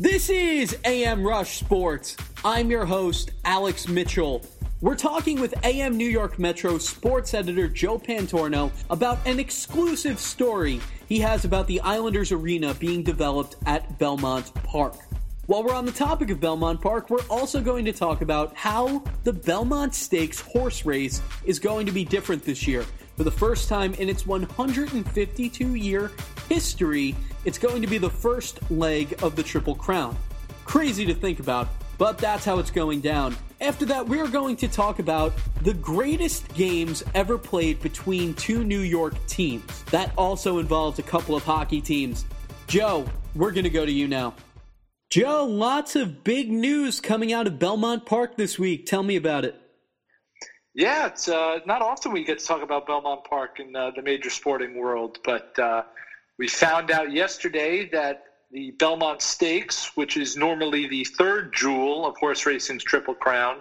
This is AM Rush Sports. I'm your host, Alex Mitchell. We're talking with AM New York Metro sports editor Joe Pantorno about an exclusive story he has about the Islanders Arena being developed at Belmont Park. While we're on the topic of Belmont Park, we're also going to talk about how the Belmont Stakes horse race is going to be different this year. For the first time in its 152 year history, it's going to be the first leg of the Triple Crown. Crazy to think about, but that's how it's going down. After that, we're going to talk about the greatest games ever played between two New York teams. That also involves a couple of hockey teams. Joe, we're going to go to you now. Joe, lots of big news coming out of Belmont Park this week. Tell me about it. Yeah, it's uh, not often we get to talk about Belmont Park in uh, the major sporting world, but uh, we found out yesterday that the Belmont Stakes, which is normally the third jewel of horse racing's Triple Crown,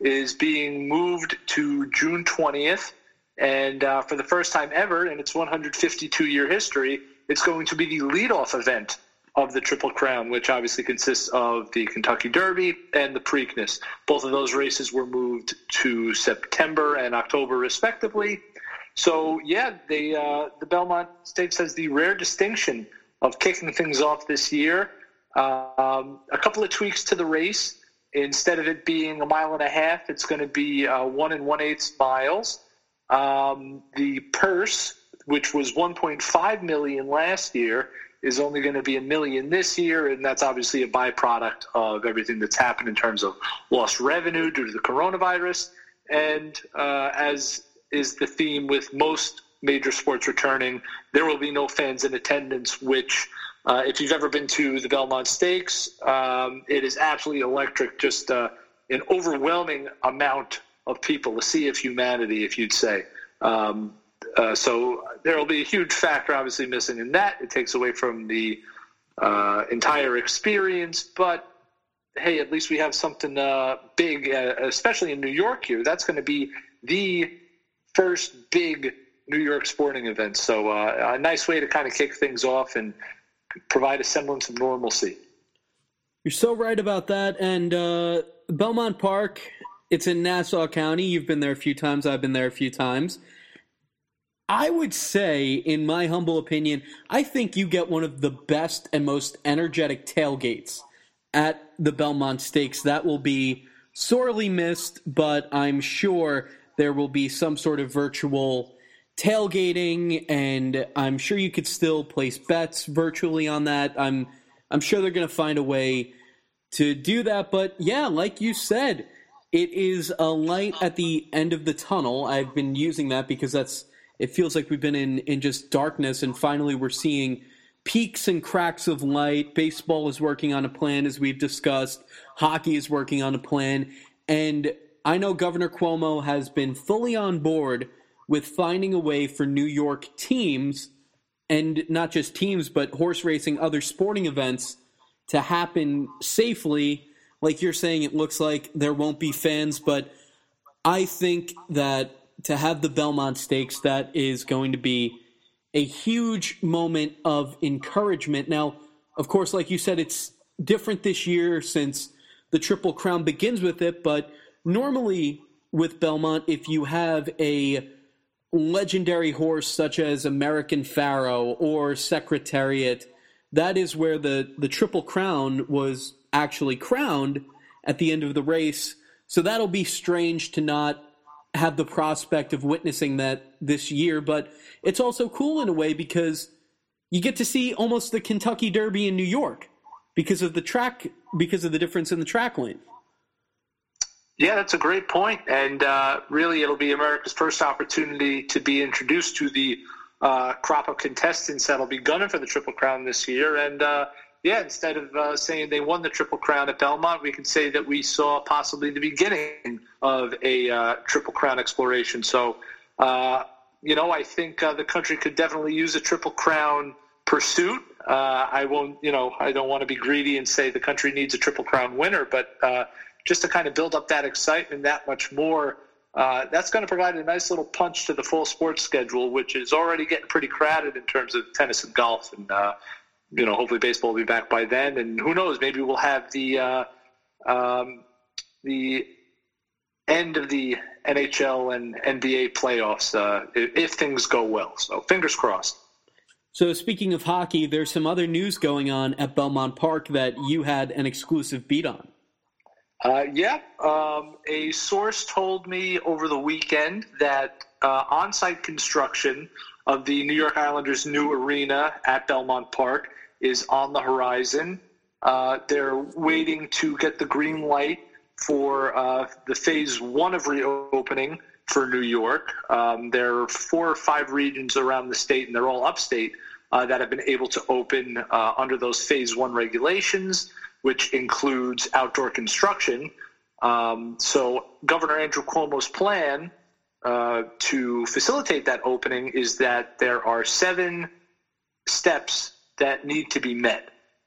is being moved to June 20th. And uh, for the first time ever in its 152 year history, it's going to be the leadoff event of the Triple Crown, which obviously consists of the Kentucky Derby and the Preakness. Both of those races were moved to September and October, respectively. So, yeah, they, uh, the Belmont Stakes has the rare distinction of kicking things off this year. Um, a couple of tweaks to the race. Instead of it being a mile and a half, it's going to be uh, one and one eighth miles. Um, the purse, which was 1.5 million last year, is only going to be a million this year, and that's obviously a byproduct of everything that's happened in terms of lost revenue due to the coronavirus. And uh, as is the theme with most major sports returning, there will be no fans in attendance, which, uh, if you've ever been to the Belmont Stakes, um, it is absolutely electric. Just uh, an overwhelming amount of people, a sea of humanity, if you'd say. Um, uh, so there will be a huge factor, obviously, missing in that. It takes away from the uh, entire experience, but hey, at least we have something uh, big, uh, especially in New York here. That's going to be the first big New York sporting event. So uh, a nice way to kind of kick things off and provide a semblance of normalcy. You're so right about that. And Belmont Park, it's in Nassau County. You've been there a few times. I've been there a few times. I would say, in my humble opinion, I think you get one of the best and most energetic tailgates at the Belmont Stakes. That will be sorely missed, but I'm sure there will be some sort of virtual tailgating, and I'm sure you could still place bets virtually on that. I'm I'm sure they're going to find a way to do that. But yeah, like you said, it is a light at the end of the tunnel. I've been using that because that's it feels like we've been in, in just darkness, and finally we're seeing peaks and cracks of light. Baseball is working on a plan, as we've discussed. Hockey is working on a plan. And I know Governor Cuomo has been fully on board with finding a way for New York teams, and not just teams, but horse racing, other sporting events to happen safely. Like you're saying, it looks like there won't be fans, but I think that to have the Belmont Stakes, that is going to be a huge moment of encouragement. Now, of course, like you said, it's different this year since the Triple Crown begins with it, but normally with Belmont, if you have a legendary horse such as American Pharoah or Secretariat, that is where the, the Triple Crown was actually crowned at the end of the race. So that'll be strange to not have the prospect of witnessing that this year, but it's also cool in a way because you get to see almost the Kentucky Derby in New York because of the track, because of the difference in the track length. Yeah, that's a great point, and uh, really, it'll be America's first opportunity to be introduced to the uh, crop of contestants that'll be gunning for the Triple Crown this year, and. Uh, yeah, instead of uh, saying they won the Triple Crown at Belmont, we can say that we saw possibly the beginning of a uh, Triple Crown exploration. So, uh, you know, I think uh, the country could definitely use a Triple Crown pursuit. Uh, I won't, you know, I don't want to be greedy and say the country needs a Triple Crown winner, but uh, just to kind of build up that excitement that much more. that's going to provide a nice little punch to the full sports schedule, which is already getting pretty crowded in terms of tennis and golf. And you know, hopefully baseball will be back by then, and who knows, maybe we'll have the uh, um, the end of the NHL and NBA playoffs uh, if things go well. So fingers crossed. So speaking of hockey, there's some other news going on at Belmont Park that you had an exclusive beat on. Uh, yeah, um, a source told me over the weekend that uh, on-site construction of the New York Islanders' new arena at Belmont Park is on the horizon. Uh, they're waiting to get the green light for uh, the phase one of reopening for New York. Um, there are four or five regions around the state, and they're all upstate, uh, that have been able to open uh, under those phase one regulations, which includes outdoor construction. Um, so, Governor Andrew Cuomo's plan uh, to facilitate that opening is that there are seven steps that need to be met.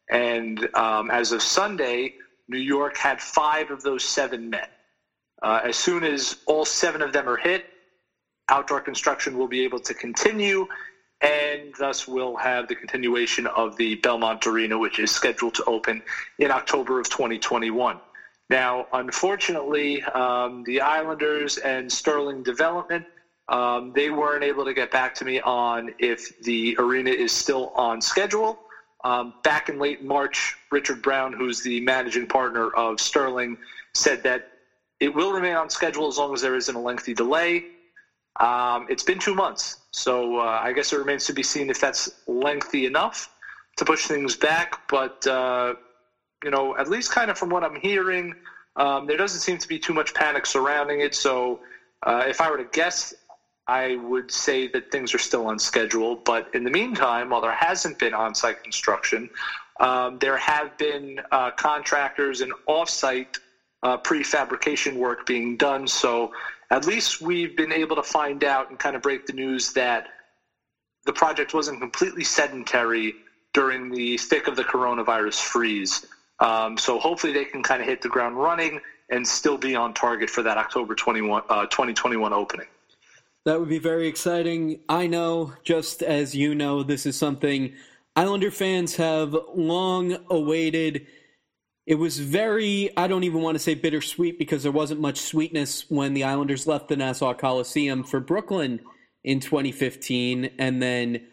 And um, as of Sunday, New York had five of those seven met. Uh, as soon as all seven of them are hit, outdoor construction will be able to continue, and thus we'll have the continuation of the Belmont Arena, which is scheduled to open in October of 2021. Now, unfortunately, um, the Islanders and Sterling Development, um, they weren't able to get back to me on if the arena is still on schedule. Um, back in late March, Richard Brown, who's the managing partner of Sterling, said that it will remain on schedule as long as there isn't a lengthy delay. Um, it's been two months, so uh, I guess it remains to be seen if that's lengthy enough to push things back. But uh, you know, at least kind of from what I'm hearing, um, there doesn't seem to be too much panic surrounding it. So, uh, if I were to guess, I would say that things are still on schedule. But in the meantime, while there hasn't been on site construction, um, there have been uh, contractors and off site uh, prefabrication work being done. So at least we've been able to find out and kind of break the news that the project wasn't completely sedentary during the thick of the coronavirus freeze. Um, so hopefully they can kind of hit the ground running and still be on target for that October 21, uh, 2021 opening. That would be very exciting. I know, just as you know, this is something Islander fans have long awaited. It was very, I don't even want to say bittersweet because there wasn't much sweetness when the Islanders left the Nassau Coliseum for Brooklyn in 2015 and then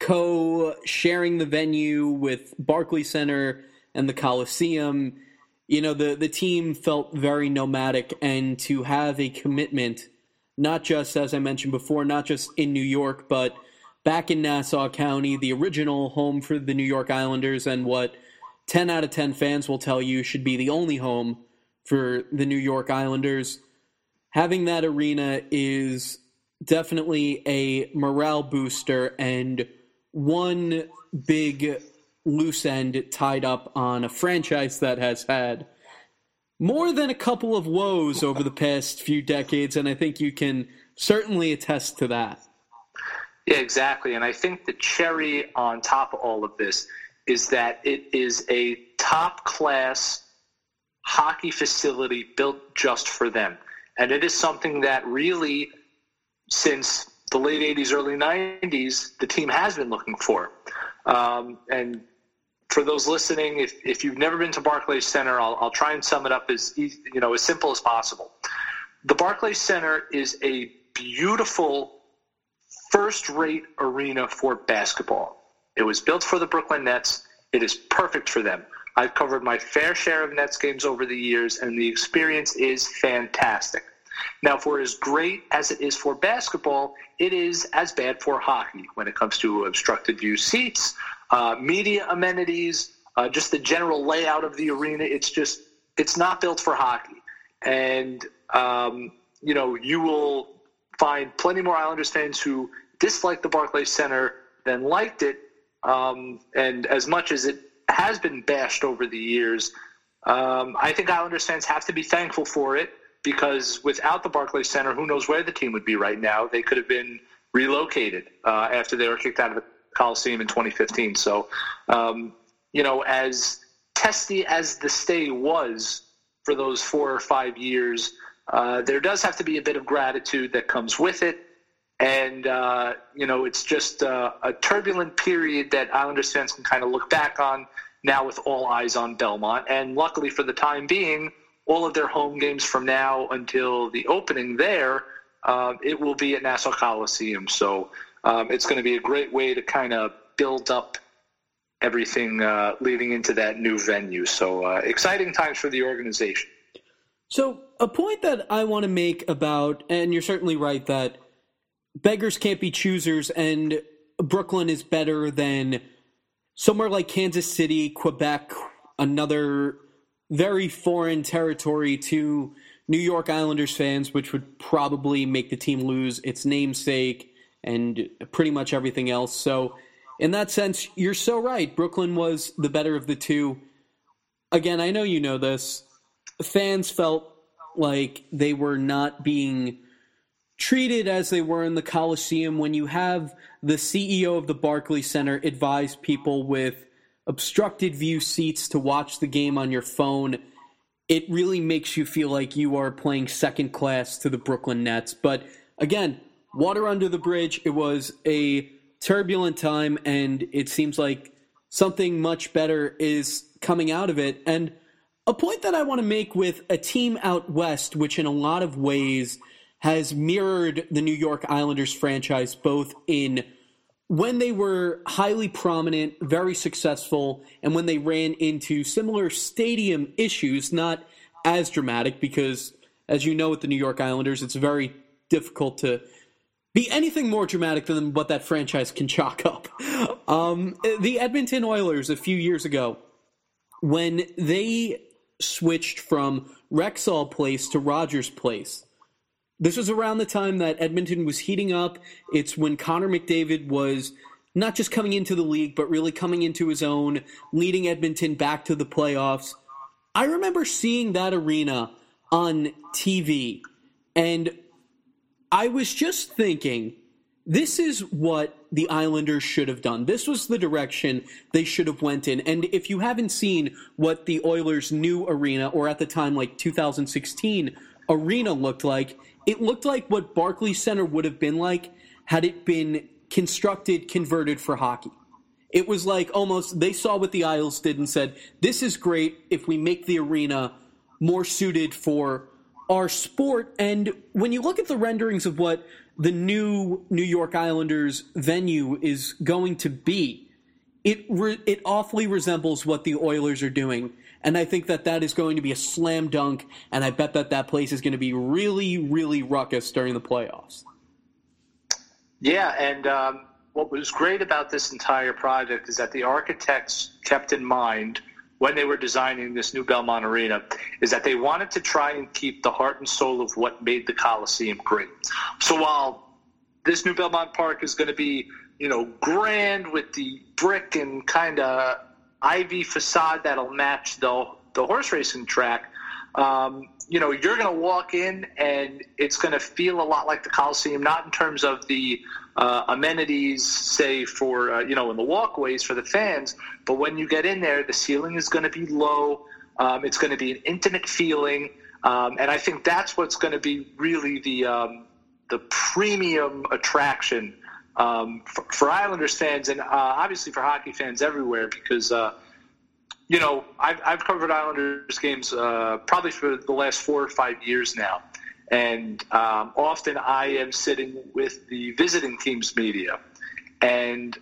co sharing the venue with Barclay Center and the Coliseum. You know, the, the team felt very nomadic, and to have a commitment not just, as I mentioned before, not just in New York, but back in Nassau County, the original home for the New York Islanders, and what 10 out of 10 fans will tell you should be the only home for the New York Islanders. Having that arena is definitely a morale booster and one big loose end tied up on a franchise that has had more than a couple of woes over the past few decades, and I think you can certainly attest to that. Yeah, exactly. And I think the cherry on top of all of this is that it is a top class hockey facility built just for them. And it is something that really, since the late 80s, early 90s, the team has been looking for. Um, and for those listening, if, if you've never been to Barclays Center, I'll, I'll try and sum it up as easy, you know as simple as possible. The Barclays Center is a beautiful, first-rate arena for basketball. It was built for the Brooklyn Nets. It is perfect for them. I've covered my fair share of Nets games over the years, and the experience is fantastic. Now, for as great as it is for basketball, it is as bad for hockey when it comes to obstructed view seats, uh, media amenities, uh, just the general layout of the arena. It's just it's not built for hockey, and um, you know you will find plenty more Islanders fans who dislike the Barclays Center than liked it. Um, and as much as it has been bashed over the years, um, I think Islanders fans have to be thankful for it because without the Barclays Center, who knows where the team would be right now? They could have been relocated uh, after they were kicked out of the Coliseum in 2015. So, um, you know, as testy as the stay was for those four or five years, uh, there does have to be a bit of gratitude that comes with it. And, uh, you know, it's just a, a turbulent period that Islanders fans can kind of look back on now with all eyes on Belmont. And luckily for the time being, all of their home games from now until the opening there, uh, it will be at Nassau Coliseum. So um, it's going to be a great way to kind of build up everything uh, leading into that new venue. So uh, exciting times for the organization. So a point that I want to make about, and you're certainly right that beggars can't be choosers, and Brooklyn is better than somewhere like Kansas City, Quebec, another very foreign territory to New York Islanders fans, which would probably make the team lose its namesake and pretty much everything else. So, in that sense, you're so right. Brooklyn was the better of the two. Again, I know you know this. Fans felt like they were not being treated as they were in the Coliseum when you have the CEO of the Barclays Center advise people with obstructed view seats to watch the game on your phone. It really makes you feel like you are playing second class to the Brooklyn Nets. But again, water under the bridge. It was a turbulent time, and it seems like something much better is coming out of it. And a point that I want to make with a team out west, which in a lot of ways has mirrored the New York Islanders franchise, both in when they were highly prominent, very successful, and when they ran into similar stadium issues, not as dramatic because, as you know, with the New York Islanders, it's very difficult to be anything more dramatic than what that franchise can chalk up. Um, the Edmonton Oilers a few years ago, when they switched from Rexall Place to Rogers Place, this was around the time that Edmonton was heating up. It's when Connor McDavid was not just coming into the league, but really coming into his own, leading Edmonton back to the playoffs. I remember seeing that arena on TV, and I was just thinking, this is what the Islanders should have done. This was the direction they should have went in. And if you haven't seen what the Oilers' new arena, or at the time like 2016 arena looked like, it looked like what Barclays Center would have been like had it been constructed, converted for hockey. It was like almost they saw what the Isles did and said, "This is great if we make the arena more suited for our sport. And when you look at the renderings of what the new New York Islanders venue is going to be, it re- it awfully resembles what the Oilers are doing. And I think that that is going to be a slam dunk. And I bet that that place is going to be really, really ruckus during the playoffs. Yeah, and um, what was great about this entire project is that the architects kept in mind – when they were designing this new Belmont Arena is that they wanted to try and keep the heart and soul of what made the Coliseum great. So while this new Belmont Park is going to be, you know, grand with the brick and kind of ivy facade that'll match the the horse racing track, um, you know, you're going to walk in and it's going to feel a lot like the Coliseum, not in terms of the uh, amenities, say for uh, you know in the walkways for the fans, but when you get in there, the ceiling is going to be low. Um, it's going to be an intimate feeling, um, and I think that's what's going to be really the um, the premium attraction um, for, for, Islanders fans and uh, obviously for hockey fans everywhere because uh, you know, I've, I've covered Islanders games uh, probably for the last four or five years now. And um, often I am sitting with the visiting team's media. And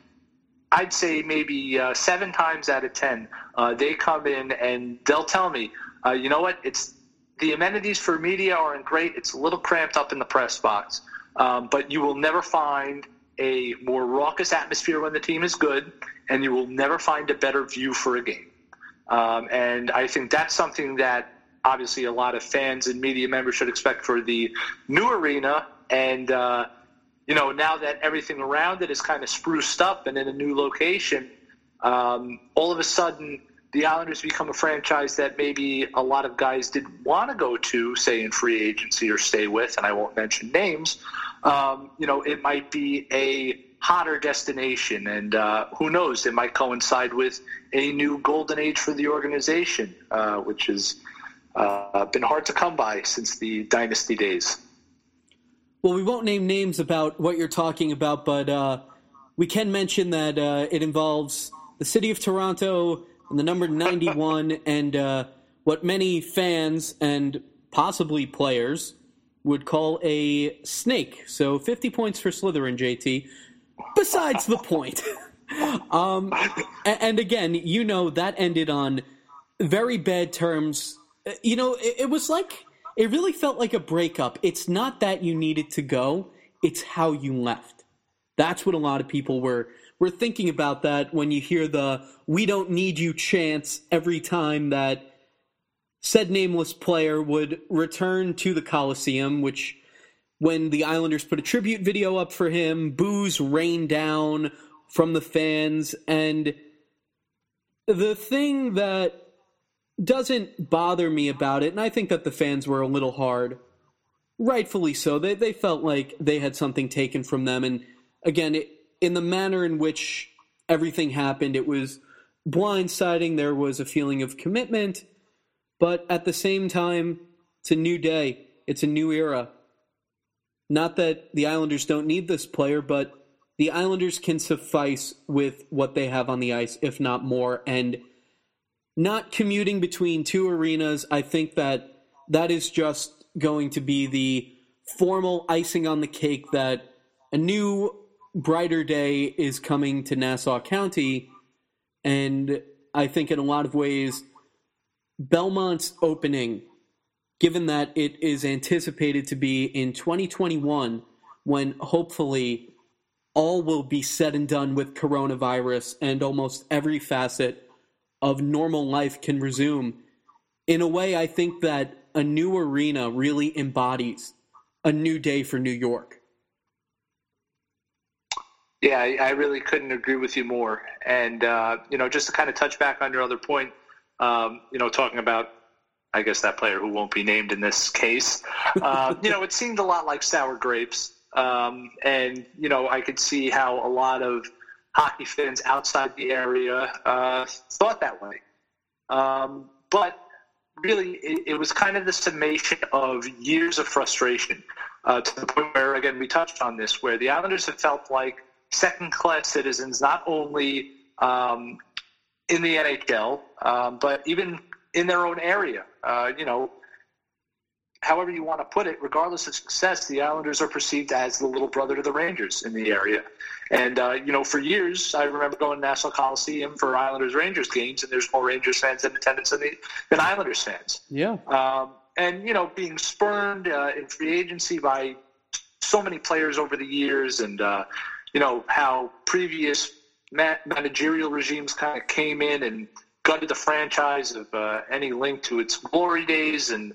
I'd say maybe uh, seven times out of 10, uh, they come in and they'll tell me, uh, you know what, it's the amenities for media aren't great. It's a little cramped up in the press box. Um, but you will never find a more raucous atmosphere when the team is good, and you will never find a better view for a game. Um, and I think that's something that obviously a lot of fans and media members should expect for the new arena. And, uh, you know, now that everything around it is kind of spruced up and in a new location, um, all of a sudden the Islanders become a franchise that maybe a lot of guys didn't want to go to, say in free agency or stay with, and I won't mention names. Um, you know, it might be a hotter destination. And uh, who knows, it might coincide with a new golden age for the organization, uh, which has uh, been hard to come by since the dynasty days. well, we won't name names about what you're talking about, but uh, we can mention that uh, it involves the city of Toronto and the number 91 and uh, what many fans and possibly players would call a snake. So 50 points for Slytherin, JT. Besides the point. um, and again, you know, that ended on very bad terms. You know, it, it was like, it really felt like a breakup. It's not that you needed to go, it's how you left. That's what a lot of people were were thinking about that when you hear the we don't need you chants every time that said nameless player would return to the Coliseum, which when the Islanders put a tribute video up for him, boos rained down from the fans. And the thing that doesn't bother me about it, and I think that the fans were a little hard, rightfully so. They, they felt like they had something taken from them. And again, it, in the manner in which everything happened, it was blindsiding. There was a feeling of commitment but at the same time, it's a new day, it's a new era. Not that the Islanders don't need this player, but the Islanders can suffice with what they have on the ice, if not more. And not commuting between two arenas, I think that that is just going to be the formal icing on the cake that a new, brighter day is coming to Nassau County. And I think in a lot of ways, Belmont's opening, given that it is anticipated to be in 2021, when hopefully all will be said and done with coronavirus and almost every facet of normal life can resume. In a way, I think that a new arena really embodies a new day for New York. Yeah, I really couldn't agree with you more. And, uh, you know, just to kind of touch back on your other point, um, you know, talking about, I guess that player who won't be named in this case. Uh, you know, it seemed a lot like sour grapes, um, and you know, I could see how a lot of hockey fans outside the area uh, thought that way. Um, but really, it, it, was kind of the summation of years of frustration uh, to the point where, again, we touched on this, where the Islanders have felt like second-class citizens, not only um, in the NHL, um, but even in their own area. Uh, you know, however you want to put it, regardless of success, the Islanders are perceived as the little brother to the Rangers in the area. And, uh, you know, for years, I remember going to Nassau Coliseum for Islanders Rangers games, and there's more Rangers fans in attendance than, the, than Islanders fans. Yeah. Um, and, you know, being spurned uh, in free agency by so many players over the years, and, uh, you know, how previous managerial regimes kind of came in and gutted the franchise of uh, any link to its glory days and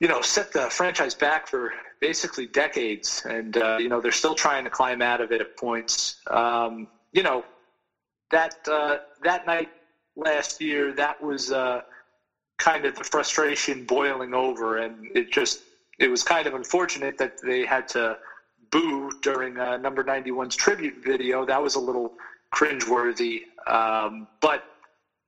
you know set the franchise back for basically decades and uh, you know they're still trying to climb out of it at points um, you know that uh, that night last year that was uh, kind of the frustration boiling over and it just it was kind of unfortunate that they had to boo during uh, number 91's tribute video. That was a little cringeworthy. Um, but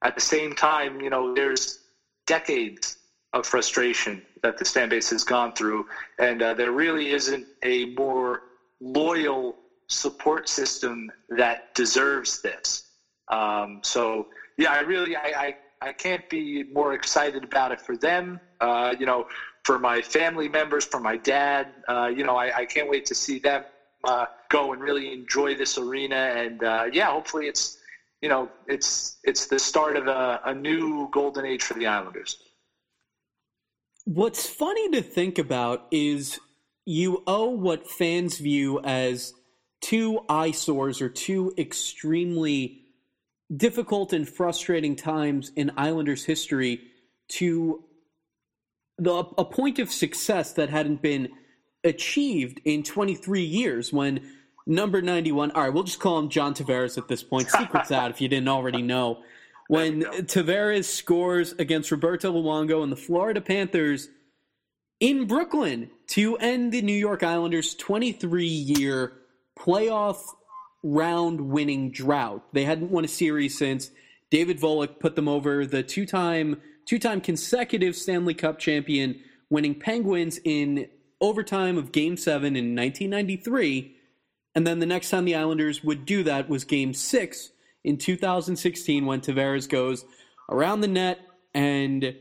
at the same time, you know, there's decades of frustration that this fan base has gone through, and uh, there really isn't a more loyal support system that deserves this. Um, so, yeah, I really, I, I, I, can't be more excited about it for them. Uh, you know, for my family members, for my dad. Uh, you know, I, I, can't wait to see them uh, go and really enjoy this arena. And uh, yeah, hopefully it's you know it's it's the start of a, a new golden age for the Islanders. What's funny to think about is you owe what fans view as two eyesores or two extremely difficult and frustrating times in Islanders history to the, a point of success that hadn't been achieved in 23 years when number 91 all right we'll just call him john tavares at this point. Secrets out if you didn't already know. When tavares scores against roberto luongo and the florida panthers in brooklyn to end the new york islanders 23 year playoff round winning drought. They hadn't won a series since. David volek put them over the two time two time consecutive stanley cup champion winning penguins in overtime of Game 7 in 1993. And then the next time the Islanders would do that was Game 6 in 2016 when Tavares goes around the net. And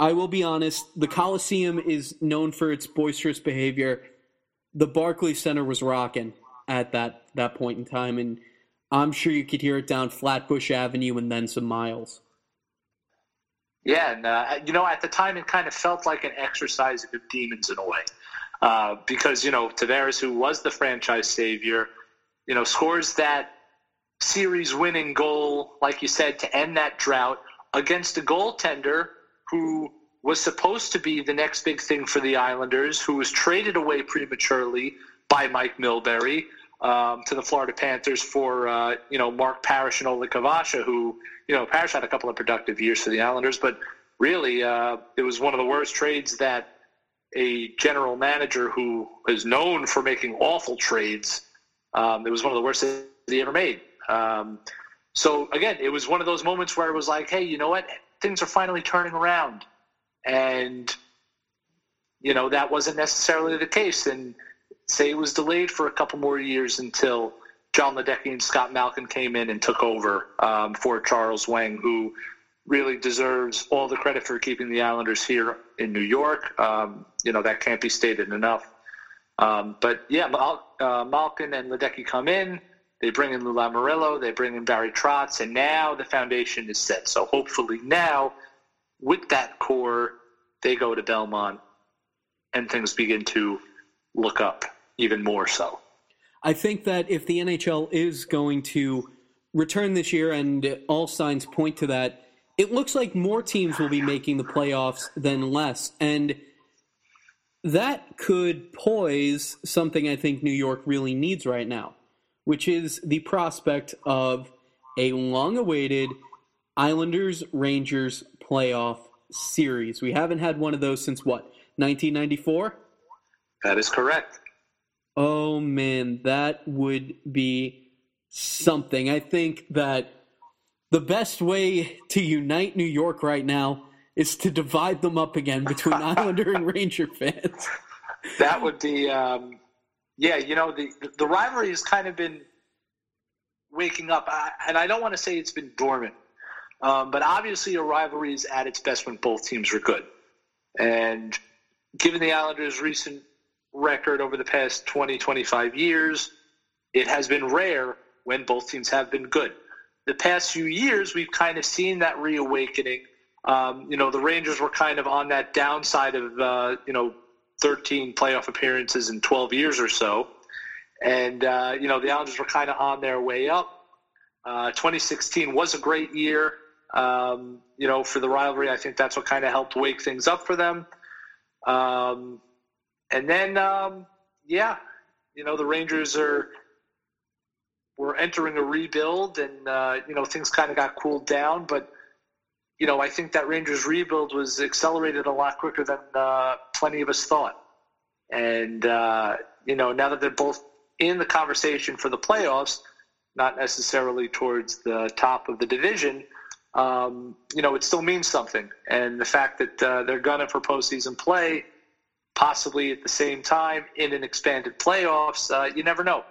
I will be honest, the Coliseum is known for its boisterous behavior. The Barclays Center was rocking at that, that point in time. And I'm sure you could hear it down Flatbush Avenue and then some miles. Yeah, and uh, you know, at the time, it kind of felt like an exercise of demons in a way, uh, because you know Tavares, who was the franchise savior, you know, scores that series-winning goal, like you said, to end that drought against a goaltender who was supposed to be the next big thing for the Islanders, who was traded away prematurely by Mike Milbury um, to the Florida Panthers for uh, you know Mark Parrish and Oleg Kvasha, who you know Parrish had a couple of productive years for the Islanders, but really uh, it was one of the worst trades that a general manager who is known for making awful trades. Um, it was one of the worst that he ever made. Um, so again, it was one of those moments where it was like, hey, you know what? Things are finally turning around, and you know that wasn't necessarily the case. And say it was delayed for a couple more years until John Ledecky and Scott Malkin came in and took over um, for Charles Wang, who really deserves all the credit for keeping the Islanders here in New York. Um, you know, that can't be stated enough. Um, but yeah, Mal- uh, Malkin and Ledecky come in. They bring in Lou Lamoriello. They bring in Barry Trotz. And now the foundation is set. So hopefully now, with that core, they go to Belmont and things begin to look up even more so. I think that if the NHL is going to return this year, and all signs point to that, it looks like more teams will be making the playoffs than less. And that could poise something I think New York really needs right now, which is the prospect of a long awaited Islanders Rangers playoff series. We haven't had one of those since what, 1994? That is correct. Oh man, that would be something. I think that the best way to unite New York right now is to divide them up again between Islander and Ranger fans. That would be, um, yeah. You know, the the rivalry has kind of been waking up, and I don't want to say it's been dormant, um, but obviously a rivalry is at its best when both teams are good. And given the Islanders' recent record over the past 20, 25 years, it has been rare when both teams have been good. The past few years, we've kind of seen that reawakening. Um, you know, the Rangers were kind of on that downside of, uh, you know, 13 playoff appearances in 12 years or so. And, uh, you know, the Islanders were kind of on their way up. Uh, 2016 was a great year, um, you know, for the rivalry. I think that's what kind of helped wake things up for them. Um, and then, um, yeah, you know, the Rangers are were entering a rebuild, and uh, you know things kind of got cooled down. But you know, I think that Rangers rebuild was accelerated a lot quicker than uh, plenty of us thought. And uh, you know, now that they're both in the conversation for the playoffs, not necessarily towards the top of the division, um, you know, it still means something. And the fact that uh, they're gunning for postseason play possibly at the same time in an expanded playoffs. Uh, you never know,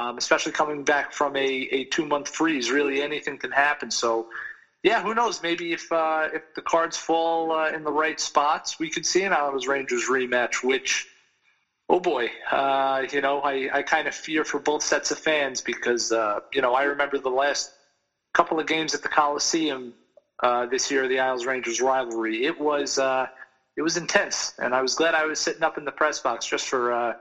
um, especially coming back from a, a two month freeze. Really, anything can happen. So, yeah, who knows? Maybe if uh, if the cards fall uh, in the right spots, we could see an Islanders Rangers rematch. Which, oh boy, uh, you know, I, I kind of fear for both sets of fans because uh, you know I remember the last couple of games at the Coliseum uh, this year, the Isles Rangers rivalry. It was it was intense, and I was glad I was sitting up in the press box just for uh,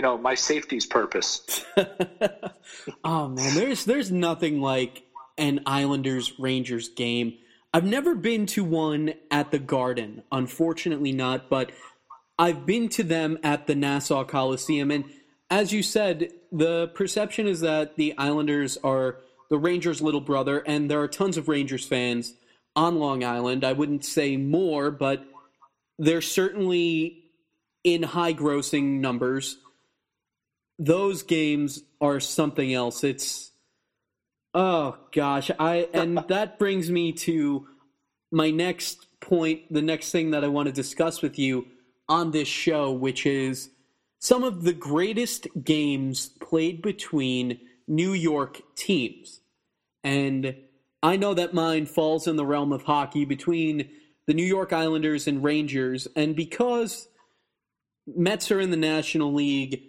you know my safety's purpose. oh man, there's there's nothing like an Islanders Rangers game. I've never been to one at the Garden, unfortunately not, but I've been to them at the Nassau Coliseum, and as you said, the perception is that the Islanders are the Rangers' little brother, and there are tons of Rangers fans on Long Island. I wouldn't say more, but they're certainly in high grossing numbers. Those games are something else. It's oh gosh, I and that brings me to my next point, the next thing that I want to discuss with you on this show, which is some of the greatest games played between New York teams. And I know that mine falls in the realm of hockey between the New York Islanders and Rangers. And because Mets are in the National League,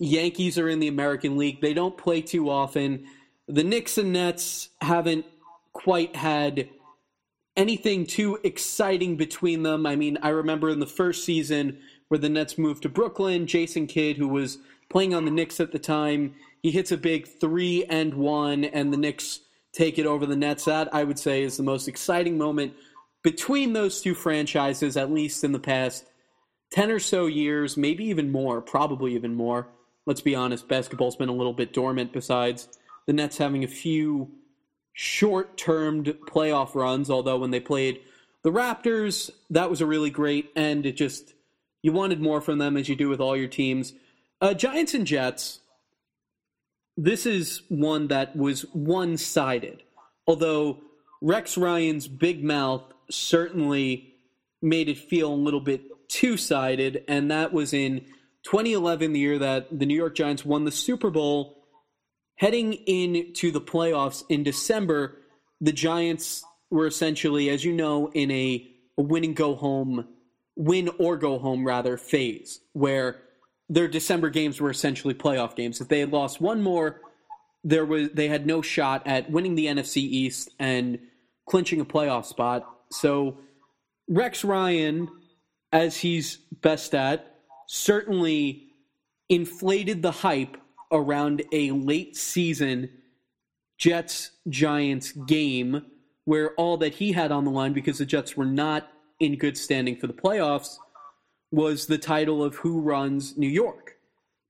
Yankees are in the American League, they don't play too often. The Knicks and Nets haven't quite had anything too exciting between them. I mean, I remember in the first season where the Nets moved to Brooklyn, Jason Kidd, who was playing on the Knicks at the time, he hits a big three and one, and the Knicks take it over the Nets. That I would say is the most exciting moment between those two franchises, at least in the past 10 or so years, maybe even more, probably even more. Let's be honest, basketball's been a little bit dormant besides the Nets having a few short term playoff runs, although when they played the Raptors, that was a really great end. It just, you wanted more from them as you do with all your teams. Uh, Giants and Jets, this is one that was one sided. Although Rex Ryan's big mouth certainly made it feel a little bit two sided, and that was in 2011, the year that the New York Giants won the Super Bowl. Heading into the playoffs in December, the Giants were essentially, as you know, in a, win and go home, win or go home rather phase, where their December games were essentially playoff games. If they had lost one more, there was they had no shot at winning the NFC East and clinching a playoff spot. So Rex Ryan, as he's best at, certainly inflated the hype around a late season Jets Giants game where all that he had on the line because the Jets were not in good standing for the playoffs was the title of Who Runs New York.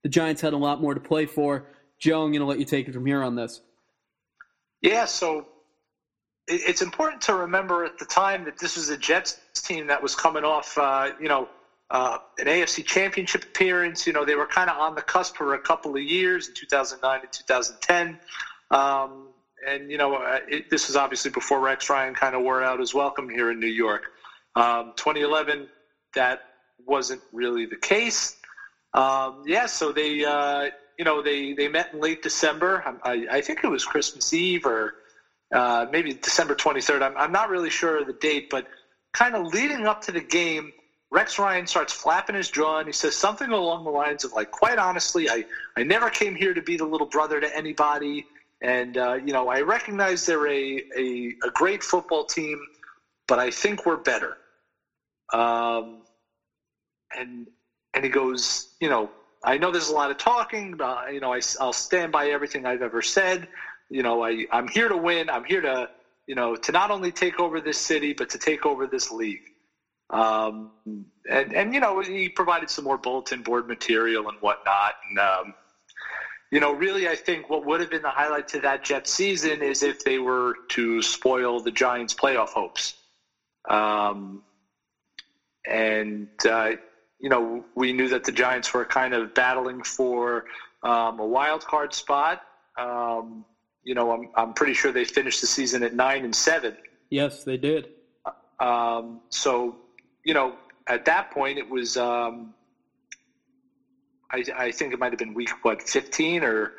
The Giants had a lot more to play for. Joe, I'm going to let you take it from here on this. Yeah, so it's important to remember at the time that this was a Jets team that was coming off, uh, you know, uh, an AFC Championship appearance. You know, they were kind of on the cusp for a couple of years in 2009 and 2010. Um, and, you know, uh, it, this was obviously before Rex Ryan kind of wore out his welcome here in New York. Um, 2011, that wasn't really the case. Um, yeah, so they, uh, you know, they, they met in late December. I, I think it was Christmas Eve or uh, maybe December 23rd. I'm, I'm not really sure of the date, but kind of leading up to the game, Rex Ryan starts flapping his jaw and he says something along the lines of like, "Quite honestly, I I never came here to be the little brother to anybody, and uh, you know I recognize they're a, a a great football team, but I think we're better." Um, and and he goes, you know, I know there's a lot of talking. but you know, I, I'll stand by everything I've ever said. You know, I I'm here to win. I'm here to you know to not only take over this city, but to take over this league. Um, and, and, you know, he provided some more bulletin board material and whatnot. And, um, you know, really, I think what would have been the highlight to that Jet season is if they were to spoil the Giants' playoff hopes. Um, and, uh, you know, we knew that the Giants were kind of battling for um, a wild card spot. Um, you know, I'm, I'm pretty sure they finished the season at nine and seven. Yes, they did. Um, so you know, at that point, it was, um, I, I, think it might have been week, what, 15 or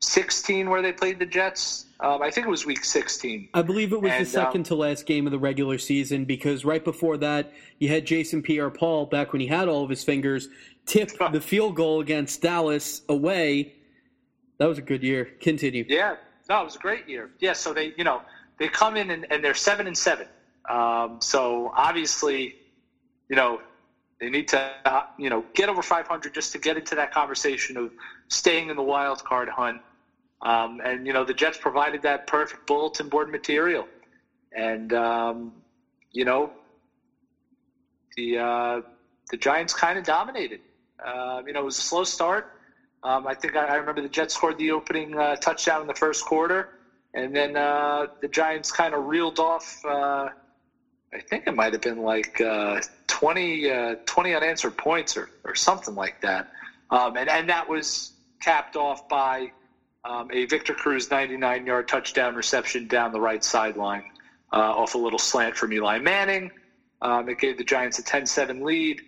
16 where they played the Jets? Um, I think it was week 16. I believe it was and, the second um, to last game of the regular season because right before that, you had Jason Pierre Paul, back when he had all of his fingers, tip the field goal against Dallas away. That was a good year. Continue. Yeah, no, it was a great year. Yeah, so they, you know, they come in and, and they're seven and seven. Um, so obviously, you know, they need to, uh, you know, get over 500 just to get into that conversation of staying in the wild card hunt. Um, and you know, the Jets provided that perfect bulletin board material, and um, you know, the uh, the Giants kind of dominated. Uh, you know, it was a slow start. Um, I think I, I, remember the Jets scored the opening uh, touchdown in the first quarter, and then uh, the Giants kind of reeled off. Uh, I think it might have been like 20, uh, 20 unanswered points or, or something like that. Um, and, and that was capped off by um, a Victor Cruz 99 yard touchdown reception down the right sideline uh, off a little slant from Eli Manning. Um, it gave the Giants a 10 7 lead.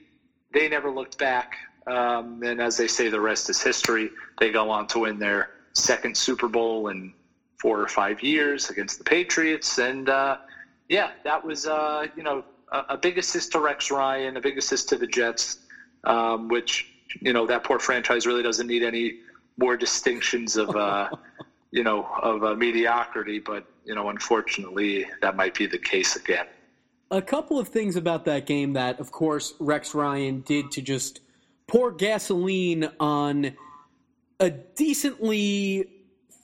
they never looked back. Um, and as they say, the rest is history. They go on to win their second Super Bowl in four or five years against the Patriots. And uh, yeah, that was, uh, you know, a, a, big assist to Rex Ryan, a big assist to the Jets, um, which, you know, that poor franchise really doesn't need any more distinctions of, uh, you know, of uh, mediocrity. But, you know, unfortunately, that might be the case again. A couple of things about that game that, of course, Rex Ryan did to just pour gasoline on a decently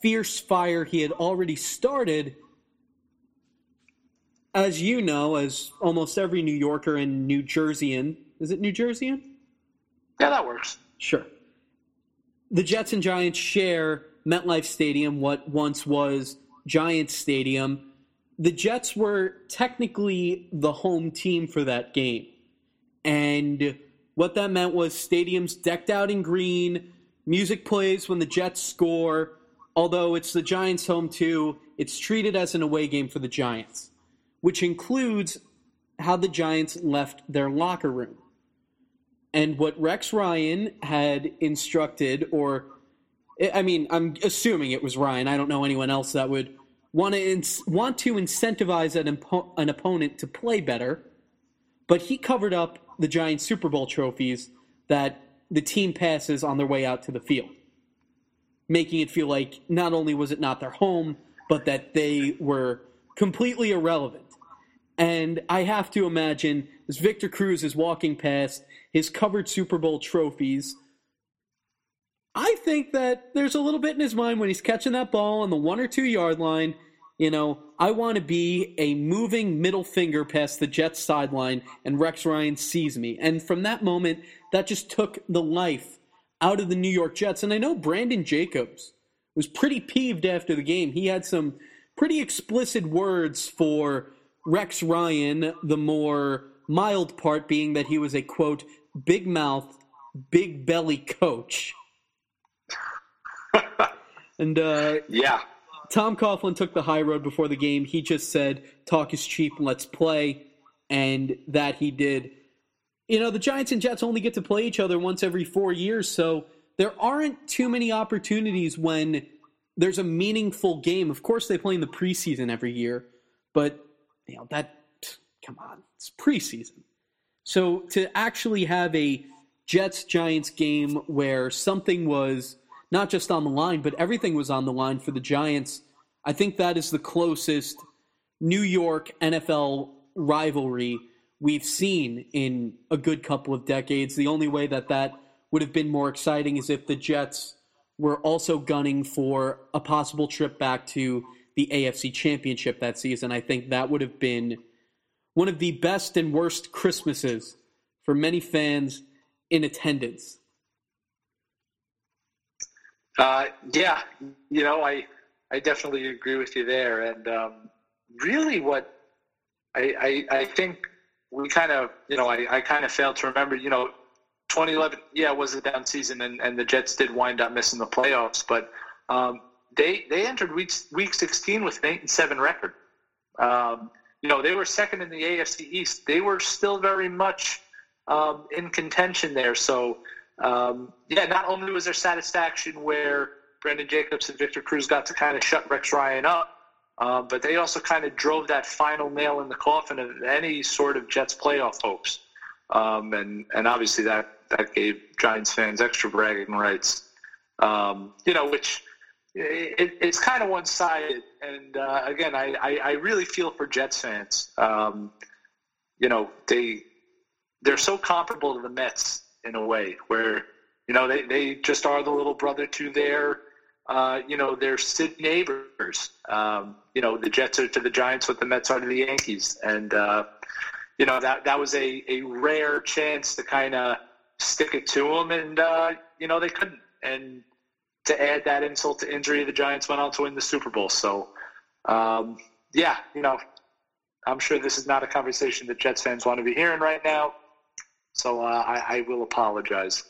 fierce fire he had already started. As you know, as almost every New Yorker and New Jerseyan, is it New Jerseyan? Yeah, that works. Sure. The Jets and Giants share MetLife Stadium, what once was Giants Stadium. The Jets were technically the home team for that game. And what that meant was stadiums decked out in green, music plays when the Jets score. Although it's the Giants' home too, it's treated as an away game for the Giants, which includes how the Giants left their locker room. And what Rex Ryan had instructed, or I mean, I'm assuming it was Ryan. I don't know anyone else that would want to ins- want to incentivize an, impo- an opponent to play better. But he covered up the Giants Super Bowl trophies that the team passes on their way out to the field, making it feel like not only was it not their home, but that they were completely irrelevant. And I have to imagine as Victor Cruz is walking past his covered Super Bowl trophies, I think that there's a little bit in his mind when he's catching that ball on the one or two yard line you know, I want to be a moving middle finger past the Jets sideline, and Rex Ryan sees me. And from that moment, that just took the life out of the New York Jets. And I know Brandon Jacobs was pretty peeved after the game. He had some pretty explicit words for Rex Ryan, the more mild part being that he was a quote, big mouth, big belly coach. and uh, yeah, Tom Coughlin took the high road before the game. He just said, talk is cheap, let's play. And that he did. You know, the Giants and Jets only get to play each other once every four years, so there aren't too many opportunities when there's a meaningful game. Of course, they play in the preseason every year, but, you know, that, come on, it's preseason. So to actually have a Jets Giants game where something was not just on the line, but everything was on the line for the Giants. I think that is the closest New York NFL rivalry we've seen in a good couple of decades. The only way that that would have been more exciting is if the Jets were also gunning for a possible trip back to the AFC Championship that season. I think that would have been one of the best and worst Christmases for many fans in attendance. Uh, yeah, you know, I I definitely agree with you there, and um, really, what I, I, I think we kind of, you know, I, I kind of failed to remember, you know, 2011, yeah, was a down season, and, and the Jets did wind up missing the playoffs, but um, they they entered week week 16 with an eight and seven record. Um, you know, they were second in the AFC East. They were still very much um, in contention there. So um, yeah, not only was there satisfaction where Brandon Jacobs and Victor Cruz got to kind of shut Rex Ryan up, uh, but they also kind of drove that final nail in the coffin of any sort of Jets playoff hopes. Um, and and obviously that that gave Giants fans extra bragging rights. Um, you know, which it, it's kind of one sided. And uh, again, I, I, I, really feel for Jets fans. Um, you know, they they're so comparable to the Mets in a way where you know they, they just are the little brother to their uh, you know their city neighbors. Um, you know the Jets are to the Giants what the Mets are to the Yankees, and uh, you know that that was a, a rare chance to kind of stick it to them, and uh, you know they couldn't. And to add that insult to injury, the Giants went on to win the Super Bowl. So um, yeah, you know I'm sure this is not a conversation that Jets fans want to be hearing right now. So uh, I, I will apologize.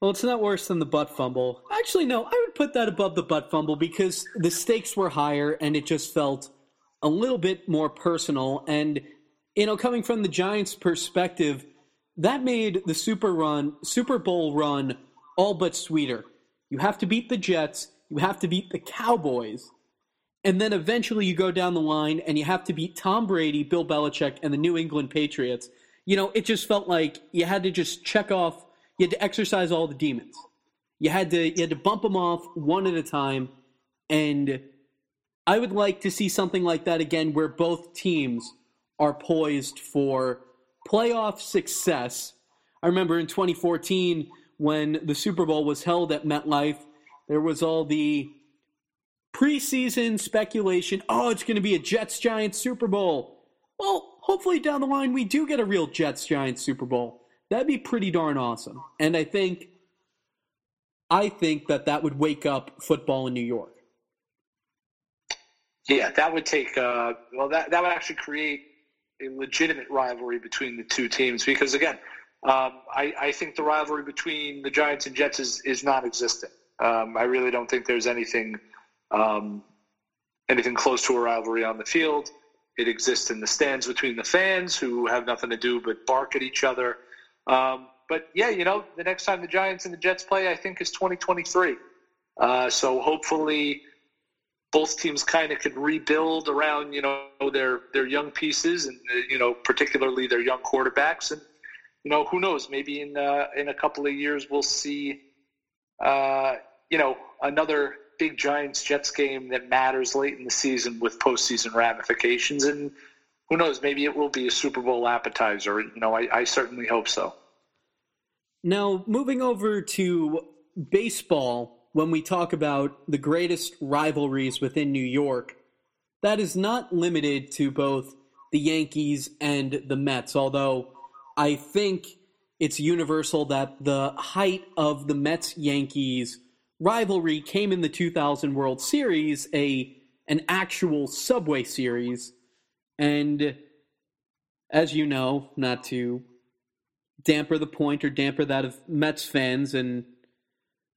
Well, it's not worse than the butt fumble. Actually, no, I would put that above the butt fumble because the stakes were higher and it just felt a little bit more personal. And, you know, coming from the Giants' perspective, that made the Super Run, Super Bowl run, all but sweeter. You have to beat the Jets, you have to beat the Cowboys, and then eventually you go down the line and you have to beat Tom Brady, Bill Belichick, and the New England Patriots. You know, it just felt like you had to just check off. You had to exercise all the demons. You had to you had to bump them off one at a time, and I would like to see something like that again, where both teams are poised for playoff success. I remember in 2014 when the Super Bowl was held at MetLife, there was all the preseason speculation. Oh, it's going to be a Jets Giants Super Bowl. Well, hopefully down the line we do get a real Jets Giants Super Bowl. That'd be pretty darn awesome. And I think I think that that would wake up football in New York. Yeah, that would take uh, well that that would actually create a legitimate rivalry between the two teams because again, um, I, I think the rivalry between the Giants and Jets is, is non-existent. Um, I really don't think there's anything um, anything close to a rivalry on the field. It exists in the stands between the fans who have nothing to do but bark at each other. Um, but yeah, you know, the next time the Giants and the Jets play, I think is 2023. Uh, so hopefully, both teams kind of can rebuild around you know their their young pieces and you know particularly their young quarterbacks and you know who knows maybe in uh, in a couple of years we'll see uh, you know another big Giants Jets game that matters late in the season with postseason ramifications. And who knows, maybe it will be a Super Bowl appetizer. You know, I, I certainly hope so. Now, moving over to baseball, when we talk about the greatest rivalries within New York, that is not limited to both the Yankees and the Mets, although I think it's universal that the height of the Mets Yankees rivalry came in the 2000 World Series, a an actual Subway Series, and as you know, not to damper the point or damper that of Mets fans, and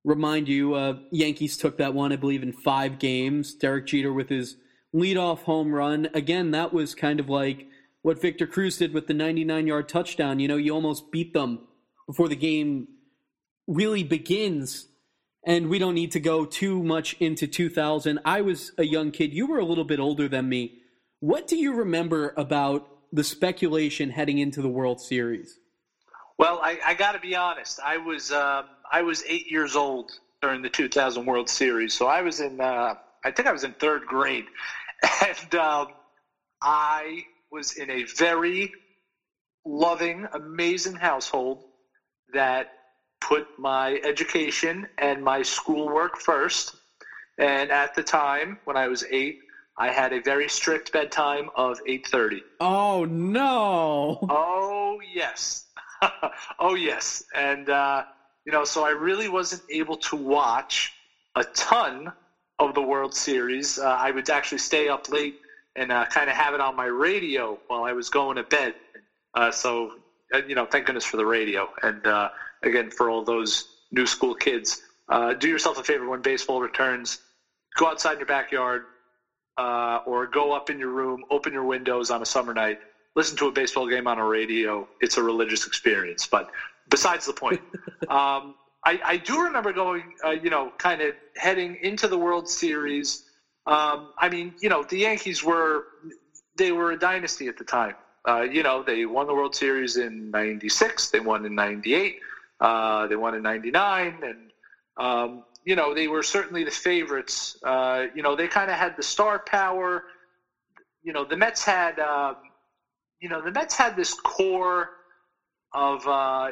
remind you, uh, Yankees took that one, I believe, in five games. Derek Jeter with his leadoff home run. Again, that was kind of like what Victor Cruz did with the 99 yard touchdown. You know, you almost beat them before the game really begins and we don't need to go too much into 2000. I was a young kid. You were a little bit older than me. What do you remember about the speculation heading into the World Series? Well, I, I got to be honest. I was um, I was eight years old during the 2000 World Series, so I was in uh, I think I was in third grade, and um, I was in a very loving, amazing household that put my education and my schoolwork first. And at the time, when I was eight, I had a very strict bedtime of eight thirty. Oh no! Oh yes, oh yes, and uh, you know, so I really wasn't able to watch a ton of the World Series. Uh, I would actually stay up late and uh, kind of have it on my radio while I was going to bed. Uh, so uh, you know, thank goodness for the radio. And uh, again, for all those new school kids, uh, do yourself a favor when baseball returns. Go outside in your backyard uh, or go up in your room, open your windows on a summer night, listen to a baseball game on a radio. It's a religious experience. But besides the point, um, I, I, do remember going, uh, you know, kind of heading into the World Series. Um, I mean, you know, the Yankees were they were a dynasty at the time. Uh, you know, they won the World Series in '96. They won in '98. Uh, they won in '99, and um, you know they were certainly the favorites. Uh, you know they kind of had the star power. You know the Mets had, um, you know the Mets had this core of, uh,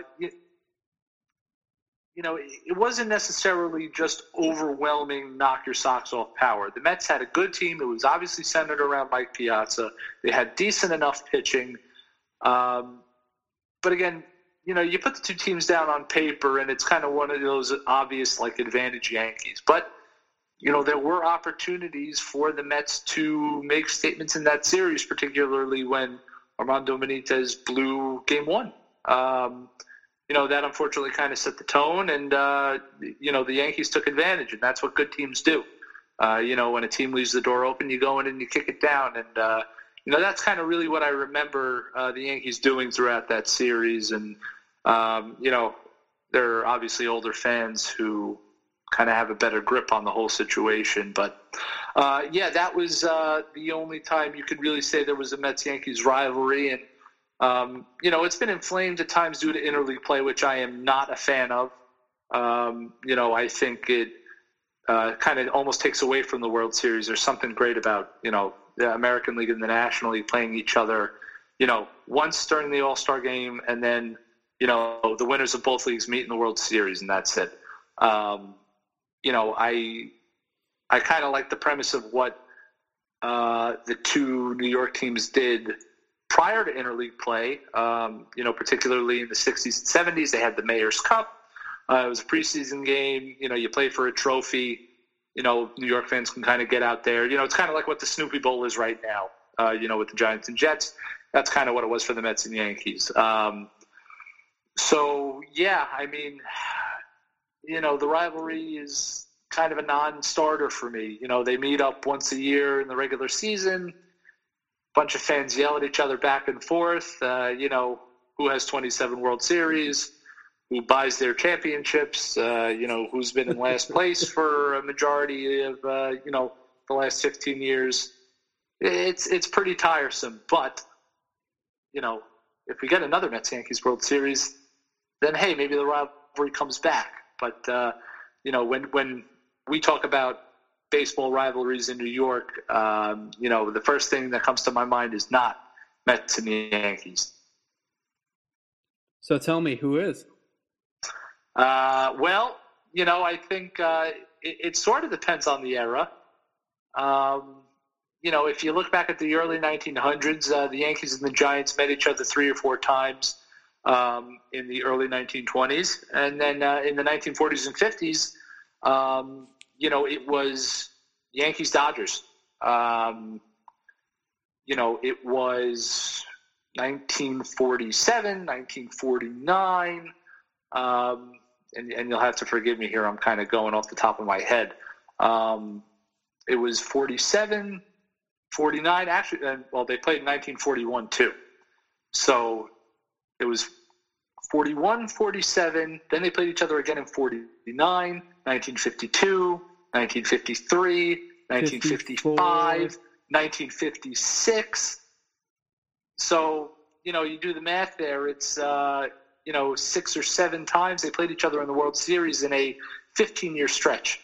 you know, it wasn't necessarily just overwhelming knock your socks off power. The Mets had a good team. It was obviously centered around Mike Piazza. They had decent enough pitching. Um, but again, you know, you put the two teams down on paper, and it's kind of one of those obvious like advantage Yankees. But you know, there were opportunities for the Mets to make statements in that series, particularly when Armando Benitez blew Game One. Um, you know, that unfortunately kind of set the tone, and uh, you know, the Yankees took advantage, and that's what good teams do. Uh, you know, when a team leaves the door open, you go in and you kick it down, and uh, you know, that's kind of really what I remember uh, the Yankees doing throughout that series. And, um, you know, there are obviously older fans who kind of have a better grip on the whole situation. But, uh, yeah, that was uh, the only time you could really say there was a Mets Yankees rivalry. And, um, you know, it's been inflamed at times due to interleague play, which I am not a fan of. Um, you know, I think it uh, kind of almost takes away from the World Series. There's something great about, you know, the American League and the National League playing each other, you know, once during the All Star game, and then you know the winners of both leagues meet in the World Series, and that's it. Um, you know, I I kind of like the premise of what uh, the two New York teams did prior to interleague play. Um, you know, particularly in the '60s and '70s, they had the Mayor's Cup. Uh, it was a preseason game. You know, you play for a trophy you know, New York fans can kind of get out there. You know, it's kind of like what the Snoopy Bowl is right now. Uh, you know, with the Giants and Jets, that's kind of what it was for the Mets and Yankees. Um, so yeah, I mean, you know, the rivalry is kind of a non-starter for me. You know, they meet up once a year in the regular season. Bunch of fans yell at each other back and forth. Uh, you know, who has 27 World Series? who buys their championships, uh, you know, who's been in last place for a majority of, uh, you know, the last 15 years. It's, it's pretty tiresome. But, you know, if we get another Mets Yankees World Series, then hey, maybe the rivalry comes back. But, uh, you know, when, when we talk about baseball rivalries in New York, um, you know, the first thing that comes to my mind is not Mets and the Yankees. So tell me, who is? Uh, well, you know, I think uh, it, it, sort of depends on the era. Um, you know, if you look back at the early 1900s, uh, the Yankees and the Giants met each other three or four times um, in the early 1920s. And then uh, in the 1940s and 50s, um, you know, it was Yankees Dodgers. Um, you know, it was 1947, 1949. Um, and, and you'll have to forgive me here. I'm kind of going off the top of my head. Um, it was 47, 49, actually, and, well, they played in 1941 too. So it was 41, 47, then they played each other again in 49, 1952, 1953, 1955, 1956. So, you know, you do the math there, it's, uh, you know, six or seven times they played each other in the World Series in a 15 year stretch.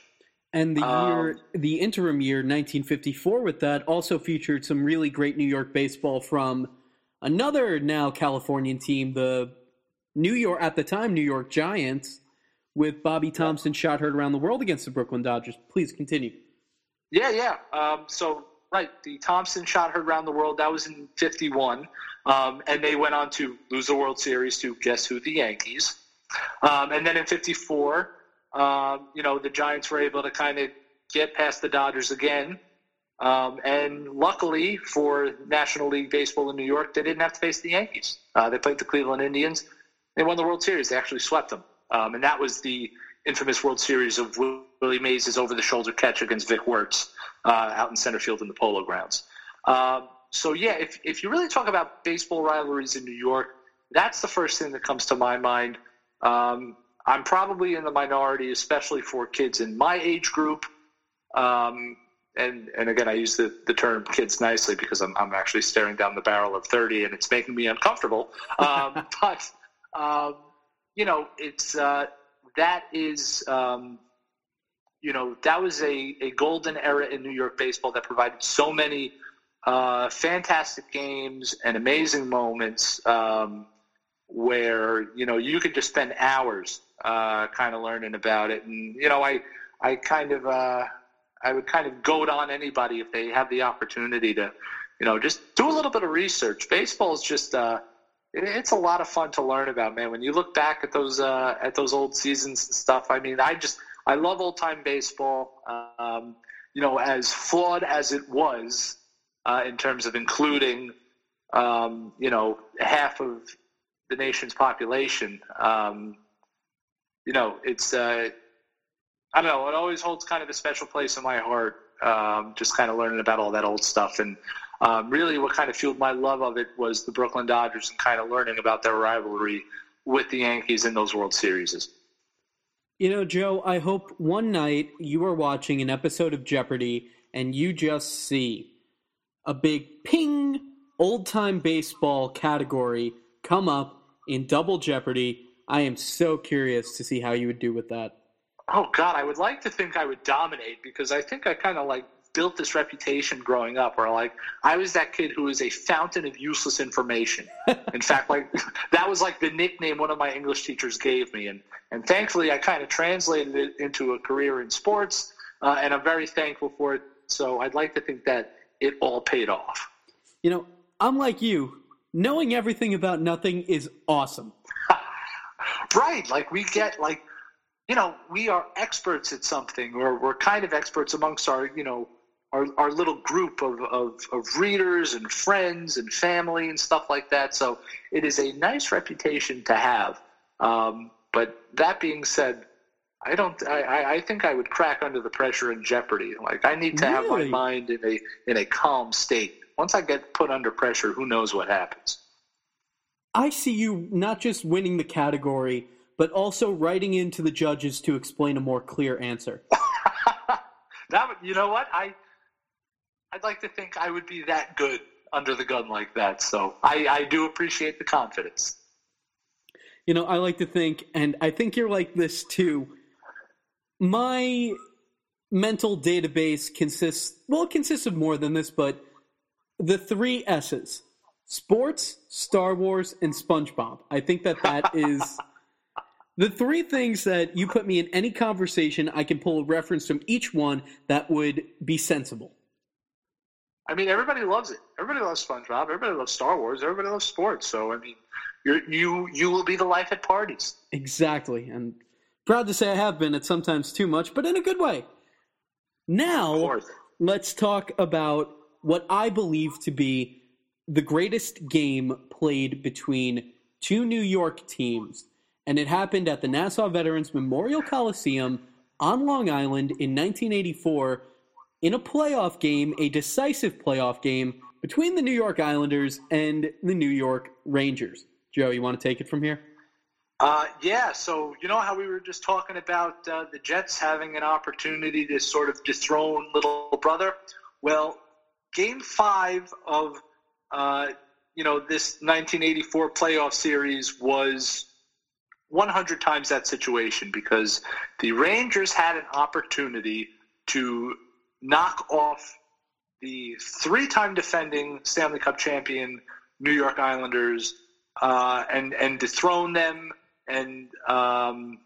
And the year, um, the interim year, 1954, with that also featured some really great New York baseball from another now Californian team, the New York at the time New York Giants, with Bobby Thomson shot heard around the world against the Brooklyn Dodgers. Please continue. Yeah, yeah. Um, so right, the Thomson shot heard around the world. That was in '51. Um, and they went on to lose the World Series to guess who? The Yankees. Um, and then in '54, um, you know, the Giants were able to kind of get past the Dodgers again. Um, and luckily for National League Baseball in New York, they didn't have to face the Yankees. Uh, they played the Cleveland Indians. They won the World Series. They actually swept them. Um, and that was the infamous World Series of Willie Mays' over the shoulder catch against Vic Wertz uh, out in center field in the Polo Grounds. Um, so yeah, if if you really talk about baseball rivalries in New York, that's the first thing that comes to my mind. Um, I'm probably in the minority, especially for kids in my age group. Um, and and again, I use the, the term kids nicely because I'm I'm actually staring down the barrel of 30, and it's making me uncomfortable. Um, but um, you know, it's uh, that is. Um, you know, that was a, a golden era in New York baseball that provided so many uh, fantastic games and amazing moments um, where you know you could just spend hours uh, kind of learning about it. And you know, I I kind of uh, I would kind of goad on anybody if they have the opportunity to you know just do a little bit of research. Baseball is just uh, it's a lot of fun to learn about, man. When you look back at those uh, at those old seasons and stuff, I mean, I just I love old time baseball. Um, you know, as flawed as it was, uh, in terms of including, um, you know, half of the nation's population. Um, you know, it's, uh, I don't know, it always holds kind of a special place in my heart, um, just kind of learning about all that old stuff. And, um, really what kind of fueled my love of it was the Brooklyn Dodgers and kind of learning about their rivalry with the Yankees in those World Series. You know, Joe, I hope one night you are watching an episode of Jeopardy and you just see a big ping old time baseball category come up in Double Jeopardy. I am so curious to see how you would do with that. Oh God, I would like to think I would dominate because I think I kind of like built this reputation growing up where like I was that kid who was a fountain of useless information. In fact, like that was like the nickname one of my English teachers gave me, and and thankfully I kind of translated it into a career in sports, uh, and I'm very thankful for it. So I'd like to think that it all paid off. You know, I'm like you. Knowing everything about nothing is awesome. right, like we get like you know, we are experts at something, or we're kind of experts amongst our, you know, our, our little group of, of, of readers and friends and family and stuff like that. So it is a nice reputation to have. Um, but that being said, I don't. I, I think I would crack under the pressure in Jeopardy. Like I need to really? have my mind in a in a calm state. Once I get put under pressure, who knows what happens? I see you not just winning the category, but also writing into the judges to explain a more clear answer. that you know what I I'd like to think I would be that good under the gun like that. So I, I do appreciate the confidence. You know, I like to think, and I think you're like this too. My mental database consists, well, it consists of more than this, but the three S's sports, Star Wars, and SpongeBob. I think that that is the three things that you put me in any conversation, I can pull a reference from each one that would be sensible. I mean, everybody loves it. Everybody loves SpongeBob. Everybody loves Star Wars. Everybody loves sports. So I mean, you you you will be the life at parties. Exactly, and proud to say I have been at sometimes too much, but in a good way. Now, let's talk about what I believe to be the greatest game played between two New York teams, and it happened at the Nassau Veterans Memorial Coliseum on Long Island in 1984 in a playoff game, a decisive playoff game between the New York Islanders and the New York Rangers. Joe, you want to take it from here? Uh, yeah, so you know how we were just talking about uh, the Jets having an opportunity to sort of dethrone little brother? Well, game five of uh, you know this 1984 playoff series was 100 times that situation because the Rangers had an opportunity to knock off the three-time defending Stanley Cup champion New York Islanders uh, and and dethrone them. And um,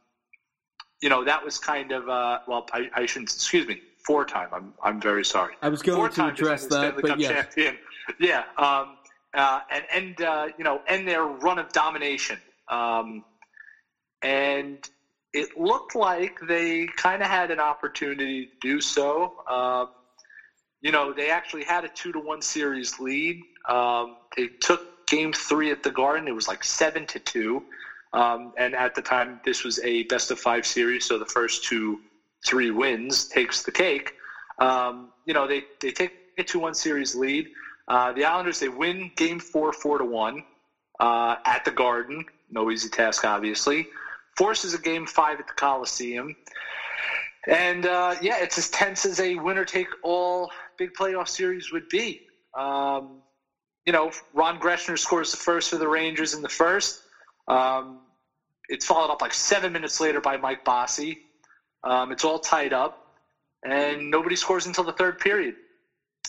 you know that was kind of uh, well, I, I, shouldn't. Excuse me, four-time. I'm I'm very sorry. I was going four-time to address that, Stanley but Cup yes. champion. Yeah, um, uh, and and uh, you know, end their run of domination. Um, and it looked like they kind of had an opportunity to do so. Um, you know, they actually had a two to one series lead. Um, they took game three at the Garden. It was like seven to two. Um, and at the time, this was a best of five series, so the first two, three wins takes the cake. Um, you know, they, they take a 2 1 series lead. Uh, the Islanders, they win game four, 4 to 1 uh, at the Garden. No easy task, obviously forces a game five at the Coliseum. And uh, yeah, it's as tense as a winner take all big playoff series would be. Um, you know, Ron Greschner scores the first for the Rangers in the first. Um, it's followed up like seven minutes later by Mike Bossy. Um, it's all tied up, and nobody scores until the third period.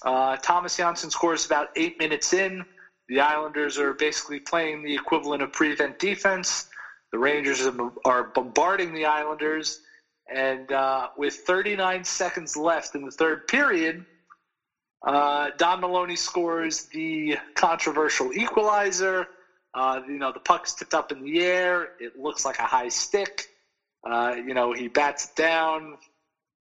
Uh, Tomas Jonsson scores about eight minutes in. The Islanders are basically playing the equivalent of prevent defense. The Rangers are bombarding the Islanders, and uh, with 39 seconds left in the third period, uh, Don Maloney scores the controversial equalizer. Uh, you know, the puck's tipped up in the air. It looks like a high stick. Uh, you know, he bats it down.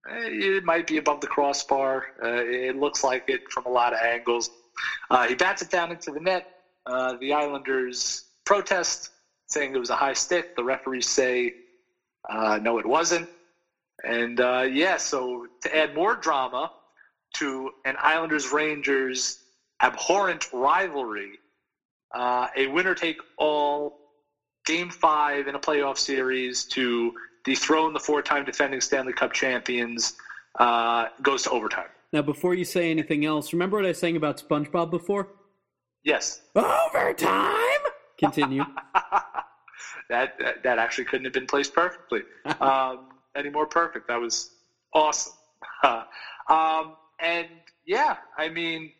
Eh, it might be above the crossbar. Uh, it looks like it from a lot of angles. Uh, he bats it down into the net. the Islanders protest saying it was a high stick. The referees say, uh, no, it wasn't. And uh, yeah, so to add more drama to an Islanders Rangers abhorrent rivalry, uh, a winner take all game five in a playoff series to dethrone the four time defending Stanley Cup champions uh, goes to overtime. Now, before you say anything else, remember what I was saying about SpongeBob before? Yes. Overtime! Continue. that, that, that actually couldn't have been placed perfectly. Um, any more perfect. That was awesome. um, and yeah, I mean,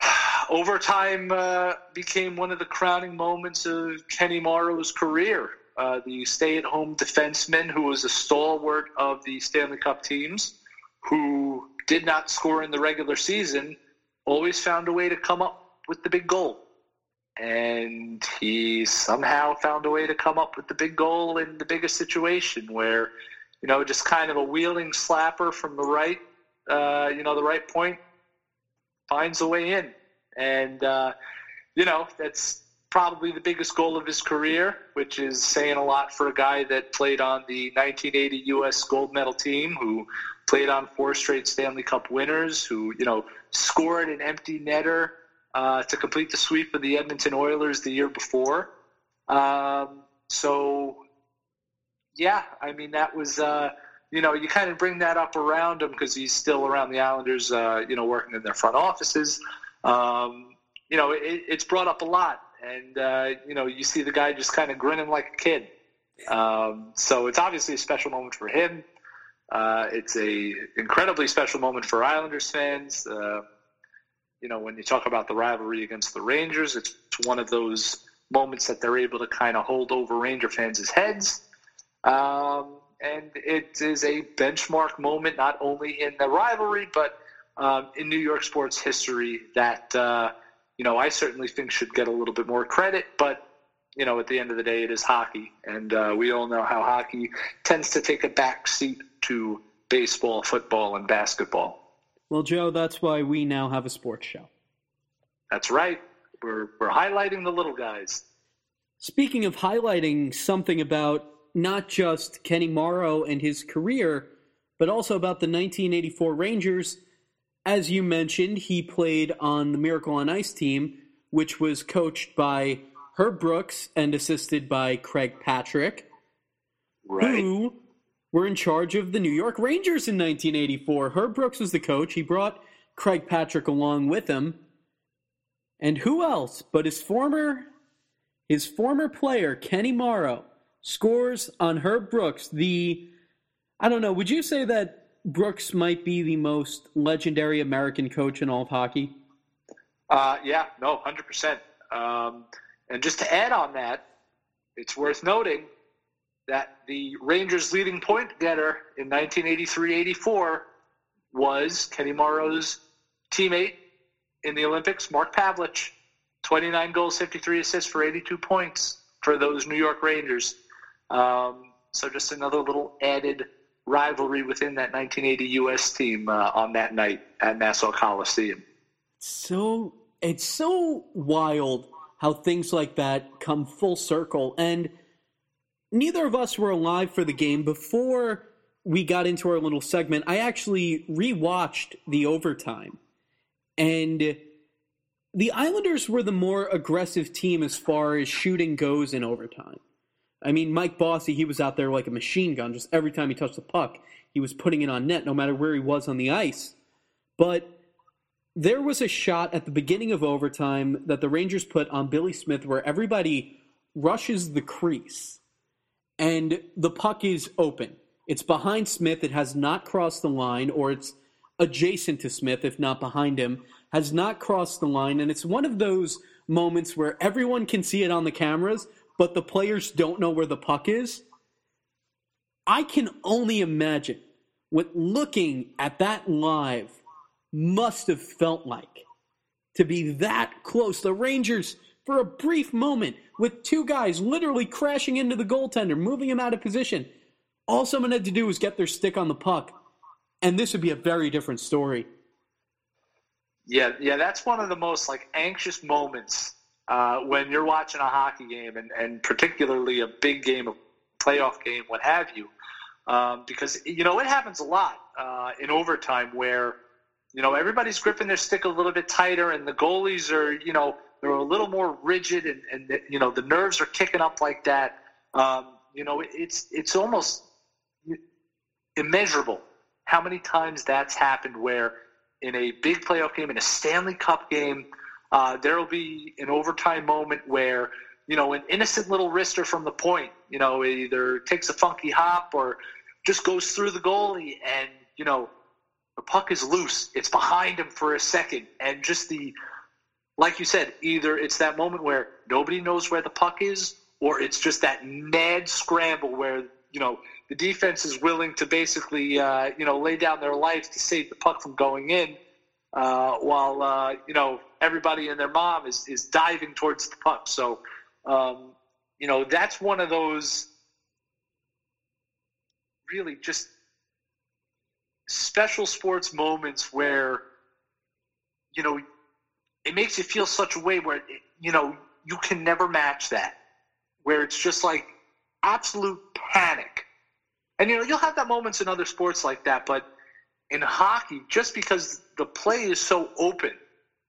overtime uh, became one of the crowning moments of Kenny Morrow's career. Uh, the stay-at-home defenseman who was a stalwart of the Stanley Cup teams, who did not score in the regular season, always found a way to come up with the big goal. And he somehow found a way to come up with the big goal in the biggest situation where, you know, just kind of a wheeling slapper from the right, uh, you know, the right point finds a way in. And, uh, you know, that's probably the biggest goal of his career, which is saying a lot for a guy that played on the 1980 U.S. gold medal team, who played on four straight Stanley Cup winners, who, you know, scored an empty netter uh, to complete the sweep of the Edmonton Oilers the year before. Um, so, yeah, I mean, that was, uh, you know, you kind of bring that up around him because he's still around the Islanders, uh, you know, working in their front offices. Um, you know, it, it's brought up a lot. And, uh, you know, you see the guy just kind of grinning like a kid. Um, so it's obviously a special moment for him. Uh, it's a incredibly special moment for Islanders fans. Uh, you know, when you talk about the rivalry against the Rangers, it's one of those moments that they're able to kind of hold over Ranger fans' heads. Um, and it is a benchmark moment, not only in the rivalry, but um, in New York sports history that, uh, you know, I certainly think should get a little bit more credit. But, you know, at the end of the day, it is hockey. And uh, we all know how hockey tends to take a back seat to baseball, football, and basketball. Well, Joe, that's why we now have a sports show. That's right. We're, we're highlighting the little guys. Speaking of highlighting something about not just Kenny Morrow and his career, but also about the 1984 Rangers, as you mentioned, he played on the Miracle on Ice team, which was coached by Herb Brooks and assisted by Craig Patrick, right. who were in charge of the New York Rangers in 1984. Herb Brooks was the coach. He brought Craig Patrick along with him. And who else but his former his former player Kenny Morrow scores on Herb Brooks, the I don't know, would you say that Brooks might be the most legendary American coach in all of hockey? Uh, yeah, no, 100%. Um, and just to add on that, it's worth noting that the Rangers' leading point getter in 1983-84 was Kenny Morrow's teammate in the Olympics, Mark Pavelich. 29 goals, 53 assists for 82 points for those New York Rangers. Um, so just another little added rivalry within that 1980 U.S. team uh, on that night at Nassau Coliseum. So it's so wild how things like that come full circle and – neither of us were alive for the game before we got into our little segment. I actually rewatched the overtime, and the Islanders were the more aggressive team as far as shooting goes in overtime. I mean, Mike Bossy, he was out there like a machine gun. Just every time he touched the puck, he was putting it on net, no matter where he was on the ice. But there was a shot at the beginning of overtime that the Rangers put on Billy Smith where everybody rushes the crease and the puck is open. It's behind Smith. It has not crossed the line, or it's adjacent to Smith, if not behind him, has not crossed the line. And it's one of those moments where everyone can see it on the cameras, but the players don't know where the puck is. I can only imagine what looking at that live must have felt like to be that close. The Rangers, for a brief moment, with two guys literally crashing into the goaltender, moving him out of position. All someone had to do was get their stick on the puck, and this would be a very different story. Yeah, yeah, that's one of the most like anxious moments uh, when you're watching a hockey game, and, and particularly a big game, a playoff game, what have you, um, because you know it happens a lot uh, in overtime where you know, everybody's gripping their stick a little bit tighter, and the goalies are, you know, they're a little more rigid, and, and you know, the nerves are kicking up like that. Um, you know, it's it's almost immeasurable how many times that's happened where in a big playoff game, in a Stanley Cup game, uh, there will be an overtime moment where you know an innocent little wrister from the point, you know, either takes a funky hop or just goes through the goalie, and you know the puck is loose. It's behind him for a second, and just the like you said, either it's that moment where nobody knows where the puck is, or it's just that mad scramble where you know the defense is willing to basically uh, you know lay down their life to save the puck from going in, uh, while uh, you know everybody and their mom is is diving towards the puck. So um, you know that's one of those really just special sports moments where you know it makes you feel such a way where you know you can never match that. Where it's just like absolute panic. And you know you'll have that moments in other sports like that but in hockey just because the play is so open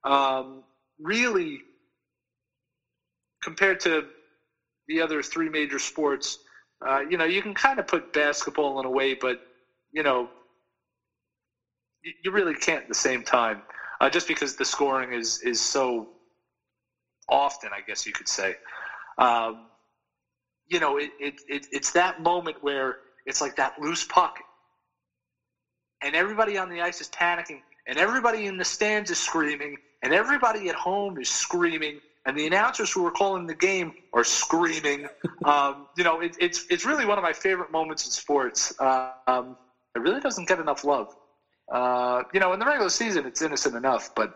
um, really compared to the other three major sports uh, you know you can kind of put basketball in a way but you know you really can't at the same time, uh, just because the scoring is is so often, I guess you could say. Um, you know, it, it, it, it's that moment where it's like that loose puck, and everybody on the ice is panicking, and everybody in the stands is screaming, and everybody at home is screaming, and the announcers who are calling the game are screaming. um, you know, it, it's it's really one of my favorite moments in sports. Uh, um, it really doesn't get enough love. Uh, you know, in the regular season, it's innocent enough, but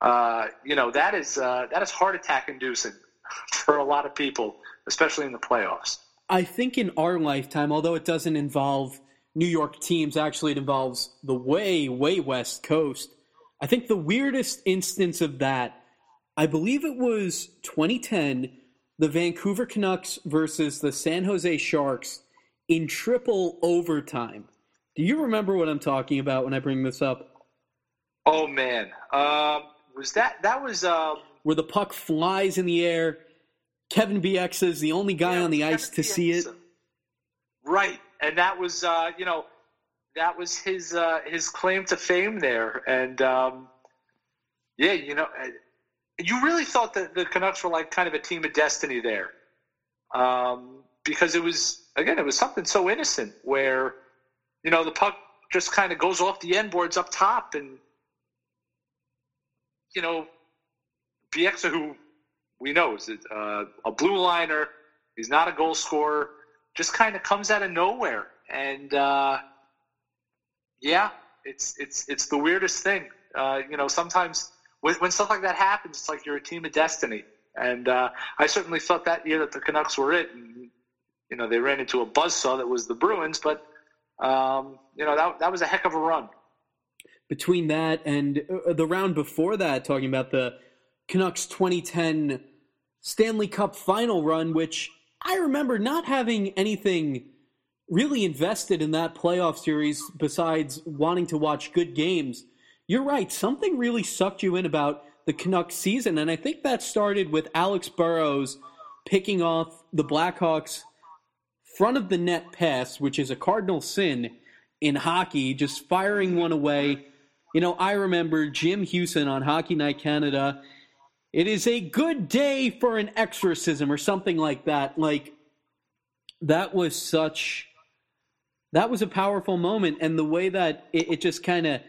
uh, you know that is uh, that is heart attack inducing for a lot of people, especially in the playoffs. I think in our lifetime, although it doesn't involve New York teams, actually it involves the way way West Coast. I think the weirdest instance of that, I believe it was 2010, the Vancouver Canucks versus the San Jose Sharks in triple overtime. Do you remember what I'm talking about when I bring this up? Oh man, um, was that that was um, where the puck flies in the air? Kevin Bieksa is the only guy yeah, on the Kevin ice to Bieksa. see it. Right, and that was uh, you know that was his uh, his claim to fame there, and um, yeah, you know, uh, you really thought that the Canucks were like kind of a team of destiny there, um, because it was again it was something so innocent where you know, the puck just kind of goes off the end boards up top, and you know, Bieksa, who we know is a, uh, a blue liner, he's not a goal scorer, just kind of comes out of nowhere, and uh, yeah, it's it's it's the weirdest thing. Uh, you know, sometimes when, when, stuff like that happens, it's like you're a team of destiny, and uh, I certainly felt that year that the Canucks were it, and you know they ran into a buzzsaw that was the Bruins, but um, you know, that, that was a heck of a run. Between that and uh, the round before that, talking about the Canucks 2010 Stanley Cup final run, which I remember not having anything really invested in that playoff series besides wanting to watch good games. You're right, something really sucked you in about the Canucks season, and I think that started with Alex Burrows picking off the Blackhawks front of the net pass, which is a cardinal sin in hockey, just firing one away. You know, I remember Jim Hughson on Hockey Night Canada. It is a good day for an exorcism or something like that. Like, that was such. That was a powerful moment. And the way that it, it just kind of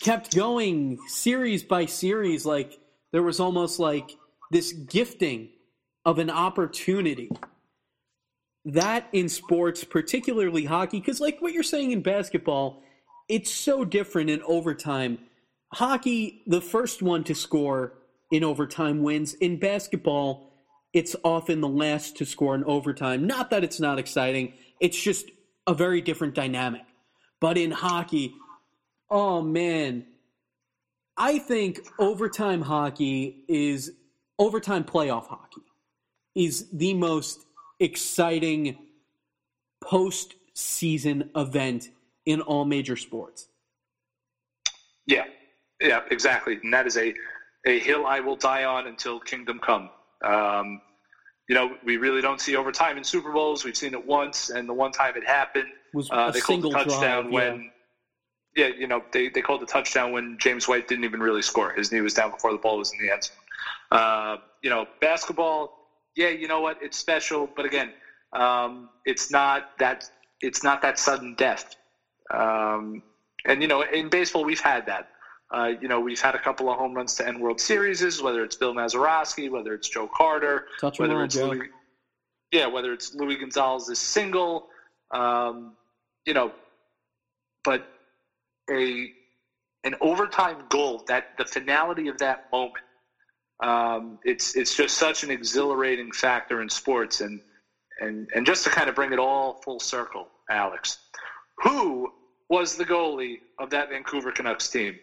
kept going series by series, like, there was almost like this gifting of an opportunity that in sports, particularly hockey, because like what you're saying in basketball, it's so different in overtime. Hockey, the first one to score in overtime wins. In basketball, it's often the last to score in overtime. Not that it's not exciting, it's just a very different dynamic. But in hockey, oh man, I think overtime hockey is overtime playoff hockey is the most exciting postseason event in all major sports. Yeah, yeah, exactly. And that is a, a hill I will die on until kingdom come. Um, you know, we really don't see overtime in Super Bowls. We've seen it once, and the one time it happened, Was uh, a they called the single touchdown drive, when, yeah. you know, they, they called the touchdown when James White didn't even really score. His knee was down before the ball was in the end zone. Uh, you know, basketball, yeah, you know what? It's special, but again, um, it's not that it's not that sudden death. Um, and you know, in baseball, we've had that. Uh, you know, we've had a couple of home runs to end World Series, whether it's Bill Mazeroski, whether it's Joe Carter, Touch whether it's Joe. Louis, yeah, whether it's Luis Gonzalez's single, um, you know, but a an overtime goal that the finality of that moment, um, it's it's just such an exhilarating factor in sports, and and and just to kind of bring it all full circle, Alex, who was the goalie of that Vancouver Canucks team?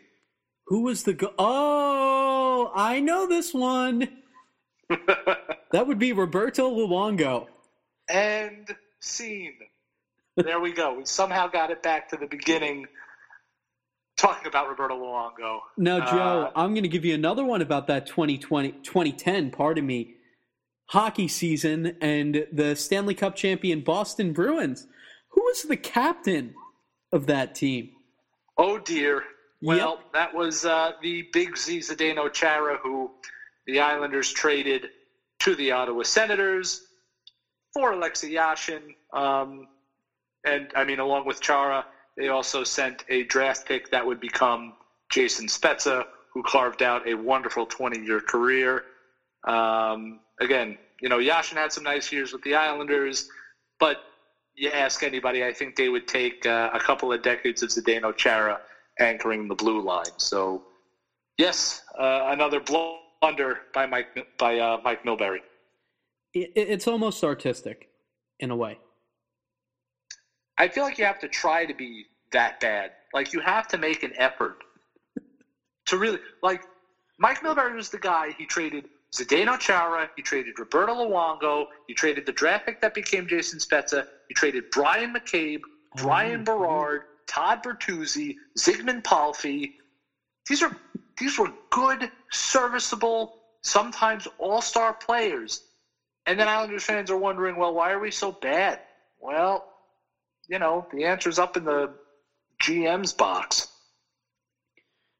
Who was the go- Oh, I know this one. That would be Roberto Luongo. and scene. There we go. We somehow got it back to the beginning, talking about Roberto Luongo. Now, Joe, Uh, I'm going to give you another one about that 2020, 2010, pardon me, hockey season and the Stanley Cup champion Boston Bruins. Who was the captain of that team? Oh dear. Well, that was uh, the big Z Zdeno Chara, who the Islanders traded to the Ottawa Senators for Alexei Yashin. Um, and I mean, along with Chara, they also sent a draft pick that would become Jason Spezza, who carved out a wonderful 20-year career. Um, again, you know, Yashin had some nice years with the Islanders, but you ask anybody, I think they would take uh, a couple of decades of Zdeno Chara anchoring the blue line. So, yes, uh, another blunder by Mike by uh, Mike Milbury. It, it's almost artistic in a way. I feel like you have to try to be that bad. Like you have to make an effort to really like. Mike Milbury was the guy. He traded Zdeno Chara. He traded Roberto Luongo. He traded the draft pick that became Jason Spezza. He traded Bryan McCabe, oh, Brian Oh, Berard, Todd Bertuzzi, Zigmund Palffy. These are these were good, serviceable, sometimes all-star players. And then Islanders fans are wondering, well, why are we so bad? Well, you know, the answer's up in the GM's box.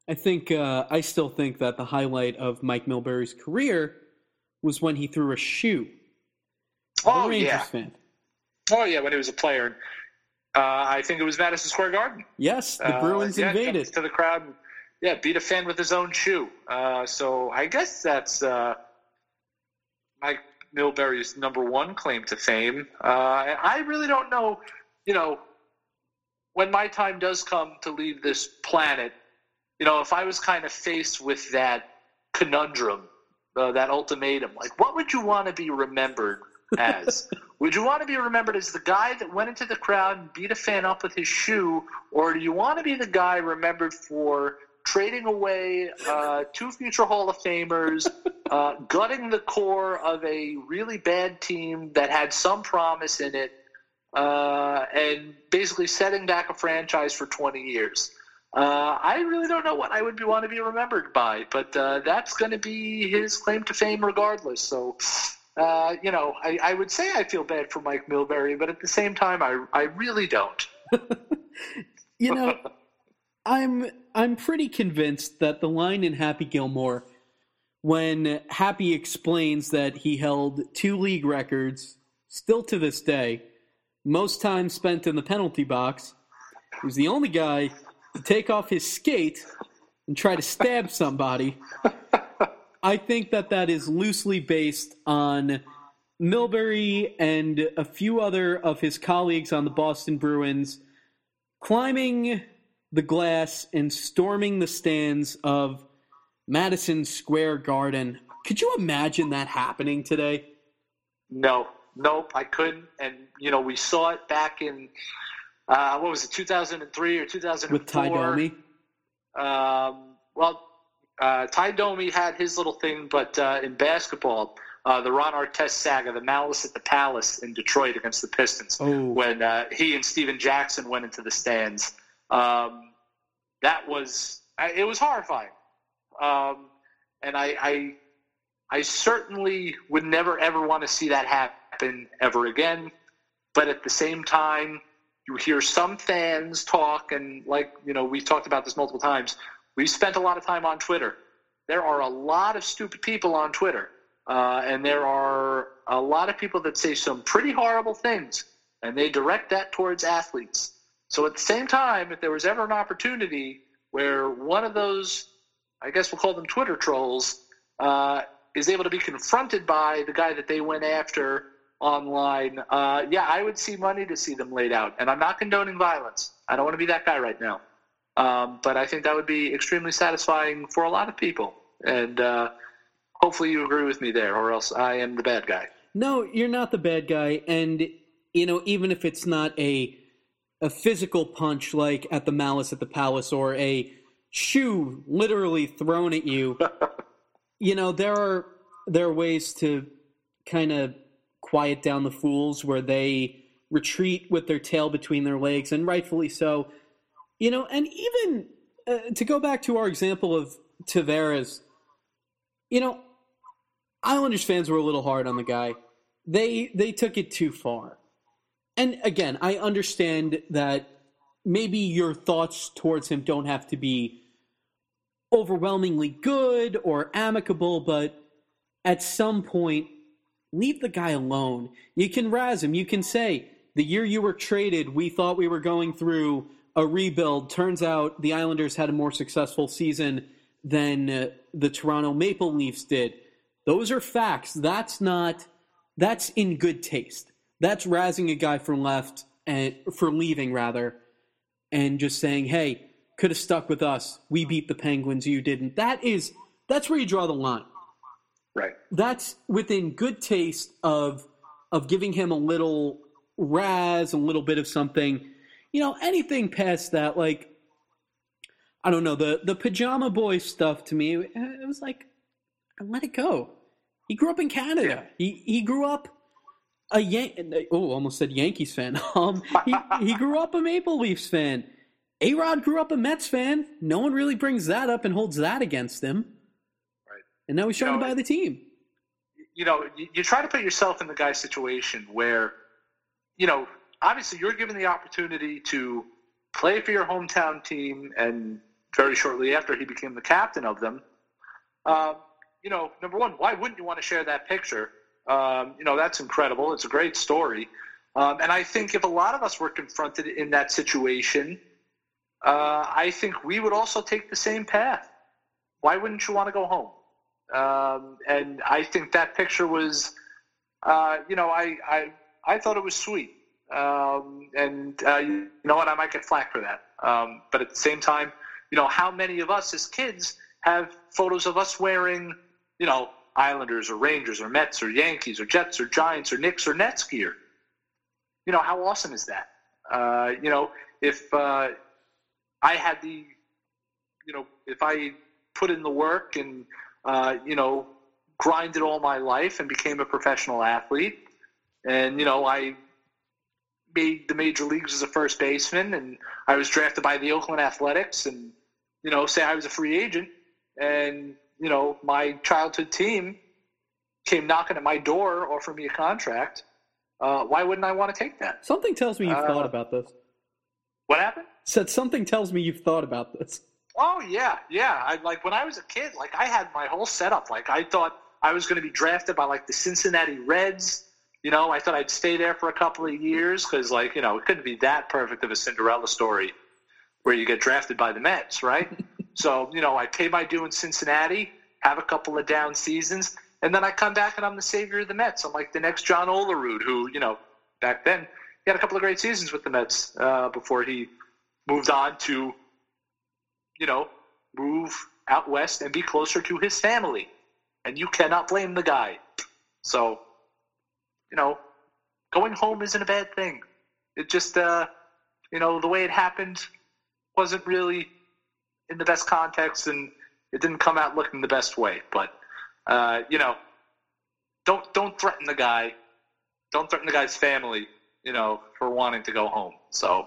I think uh, I still think that the highlight of Mike Milbury's career was when he threw a shoe. Oh yeah, fan. oh yeah, when he was a player. Uh, I think it was Madison Square Garden. Yes, the Uh, Bruins yeah, invaded. to the crowd. Yeah, beat a fan with his own shoe. Uh, so I guess that's uh, Mike Milbury's number one claim to fame. Uh, I really don't know. You know, when my time does come to leave this planet, you know, if I was kind of faced with that conundrum, uh, that ultimatum, like, what would you want to be remembered as? would you want to be remembered as the guy that went into the crowd and beat a fan up with his shoe, or do you want to be the guy remembered for trading away uh, two future Hall of Famers, uh, gutting the core of a really bad team that had some promise in it, uh, and basically setting back a franchise for 20 years? Uh, I really don't know what I would be, want to be remembered by, but uh, that's going to be his claim to fame regardless. So, uh, you know, I, I would say I feel bad for Mike Milbury, but at the same time, I, I really don't. You know, I'm I'm pretty convinced that the line in Happy Gilmore, when Happy explains that he held two league records, still to this day, most time spent in the penalty box, he was the only guy to take off his skate and try to stab somebody. I think that that is loosely based on Milbury and a few other of his colleagues on the Boston Bruins climbing the glass and storming the stands of Madison Square Garden. Could you imagine that happening today? No, nope, I couldn't. And you know, we saw it back in uh, what was it, 2003 or 2004? With Tie Domi? Um, well, uh, Tie Domi had his little thing, but uh, in basketball, uh, the Ron Artest saga, the Malice at the Palace in Detroit against the Pistons, Oh. when uh, he and Stephen Jackson went into the stands. Um, that was, it was horrifying. Um, and I, I, I certainly would never ever want to see that happen ever again. But at the same time, you hear some fans talk, and like you know, we've talked about this multiple times. We've spent a lot of time on Twitter. There are a lot of stupid people on Twitter, uh, and there are a lot of people that say some pretty horrible things, and they direct that towards athletes. So at the same time, if there was ever an opportunity where one of those, I guess we'll call them Twitter trolls, uh, is able to be confronted by the guy that they went after online, uh, yeah, I would see money to see them laid out. And I'm not condoning violence. I don't want to be that guy right now. Um, but I think that would be extremely satisfying for a lot of people. And uh, hopefully you agree with me there, or else I am the bad guy. No, you're not the bad guy. And, you know, even if it's not a a physical punch like at the Malice at the Palace or a shoe literally thrown at you, you know, there are there are ways to kind of quiet down the fools where they retreat with their tail between their legs, and rightfully so. You know, and even uh, to go back to our example of Tavares, you know, Islanders fans were a little hard on the guy. They they took it too far. And again, I understand that maybe your thoughts towards him don't have to be overwhelmingly good or amicable, but at some point, leave the guy alone. You can razz him. You can say, the year you were traded, we thought we were going through a rebuild. Turns out the Islanders had a more successful season than uh, the Toronto Maple Leafs did. Those are facts. That's not, that's in good taste. That's razzing a guy for left and for leaving rather, and just saying, "Hey, could have stuck with us. We beat the Penguins. You didn't." That is that's where you draw the line. Right. That's within good taste of of giving him a little razz, a little bit of something. You know, anything past that, like I don't know the the pajama boy stuff. To me, it was like, let it go. He grew up in Canada. Yeah. He he grew up a Yan- oh, almost said Yankees fan. Um, he, he grew up a Maple Leafs fan. A Rod grew up a Mets fan. No one really brings that up and holds that against him. And now he's trying you know, to buy the team. You know, you, you try to put yourself in the guy's situation where, you know, obviously you're given the opportunity to play for your hometown team, and very shortly after he became the captain of them. Uh, you know, number one, why wouldn't you want to share that picture? Um, you know, that's incredible. It's a great story. Um, and I think if a lot of us were confronted in that situation, uh, I think we would also take the same path. Why wouldn't you want to go home? Um, and I think that picture was, uh, you know, I, I, I thought it was sweet. Um, and uh, you know what? I might get flack for that. Um, but at the same time, you know, how many of us as kids have photos of us wearing, you know, Islanders or Rangers or Mets or Yankees or Jets or Giants or Knicks or Nets gear. You know, how awesome is that? Uh, you know, if uh, I had the, you know, if I put in the work and, uh, you know, grinded all my life and became a professional athlete, and, you know, I made the major leagues as a first baseman and I was drafted by the Oakland Athletics and, you know, say I was a free agent and you know, my childhood team came knocking at my door, offering me a contract, uh, why wouldn't I want to take that? Something tells me you've uh, thought about this. What happened? Said something tells me you've thought about this. Oh yeah, yeah. I like when I was a kid. Like I had my whole setup. Like I thought I was going to be drafted by like the Cincinnati Reds. You know, I thought I'd stay there for a couple of years because, like, you know, it couldn't be that perfect of a Cinderella story where you get drafted by the Mets, right? So, you know, I pay my due in Cincinnati, have a couple of down seasons, and then I come back and I'm the savior of the Mets. I'm like the next John Olerud, who, you know, back then he had a couple of great seasons with the Mets uh, before he moved on to, you know, move out west and be closer to his family. And you cannot blame the guy. So, you know, going home isn't a bad thing. It just, uh, you know, the way it happened wasn't really in the best context, and it didn't come out looking the best way. But uh, you know, don't don't threaten the guy. Don't threaten the guy's family. You know, for wanting to go home. So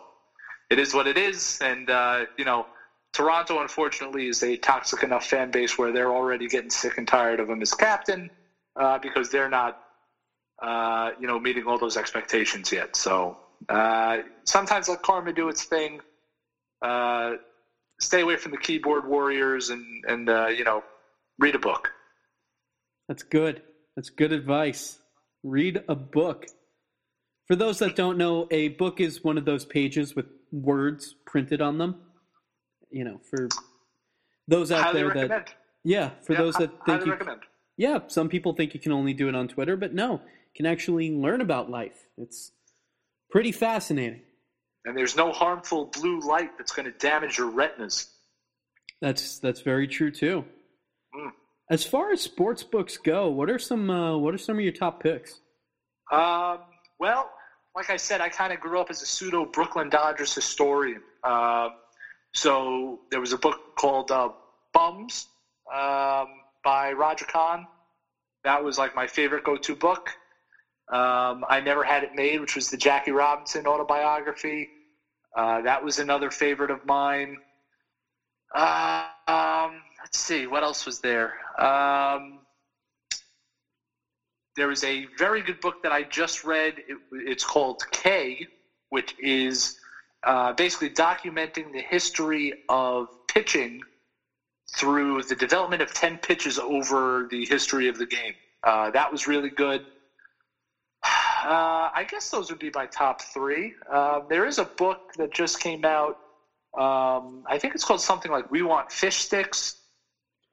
it is what it is, and uh, you know, Toronto, unfortunately, is a toxic enough fan base where they're already getting sick and tired of him as captain uh, because they're not, uh, you know, meeting all those expectations yet. So uh, sometimes let karma do its thing. Uh, stay away from the keyboard warriors and and uh, you know, read a book. That's good. That's good advice. Read a book. For those that don't know, a book is one of those pages with words printed on them. You know, for those out Highly there recommend. that yeah, for Yeah, those that think you recommend. yeah, some people think you can only do it on Twitter, but no, you can actually learn about life. It's pretty fascinating. And there's no harmful blue light that's going to damage your retinas. That's that's very true too. Mm. As far as sports books go, what are some uh, what are some of your top picks? Um, well, like I said, I kind of grew up as a pseudo Brooklyn Dodgers historian. Uh, so there was a book called uh, Bums um, by Roger Kahn. That was like my favorite go-to book. Um, I never had it made, which was the Jackie Robinson autobiography. Uh, that was another favorite of mine. Uh, um, let's see, what else was there? Um, there is a very good book that I just read. It, it's called K, which is uh, basically documenting the history of pitching through the development of 10 pitches over the history of the game. Uh, that was really good. Uh, I guess those would be my top three. Uh, there is a book that just came out. Um, I think it's called something like We Want Fish Sticks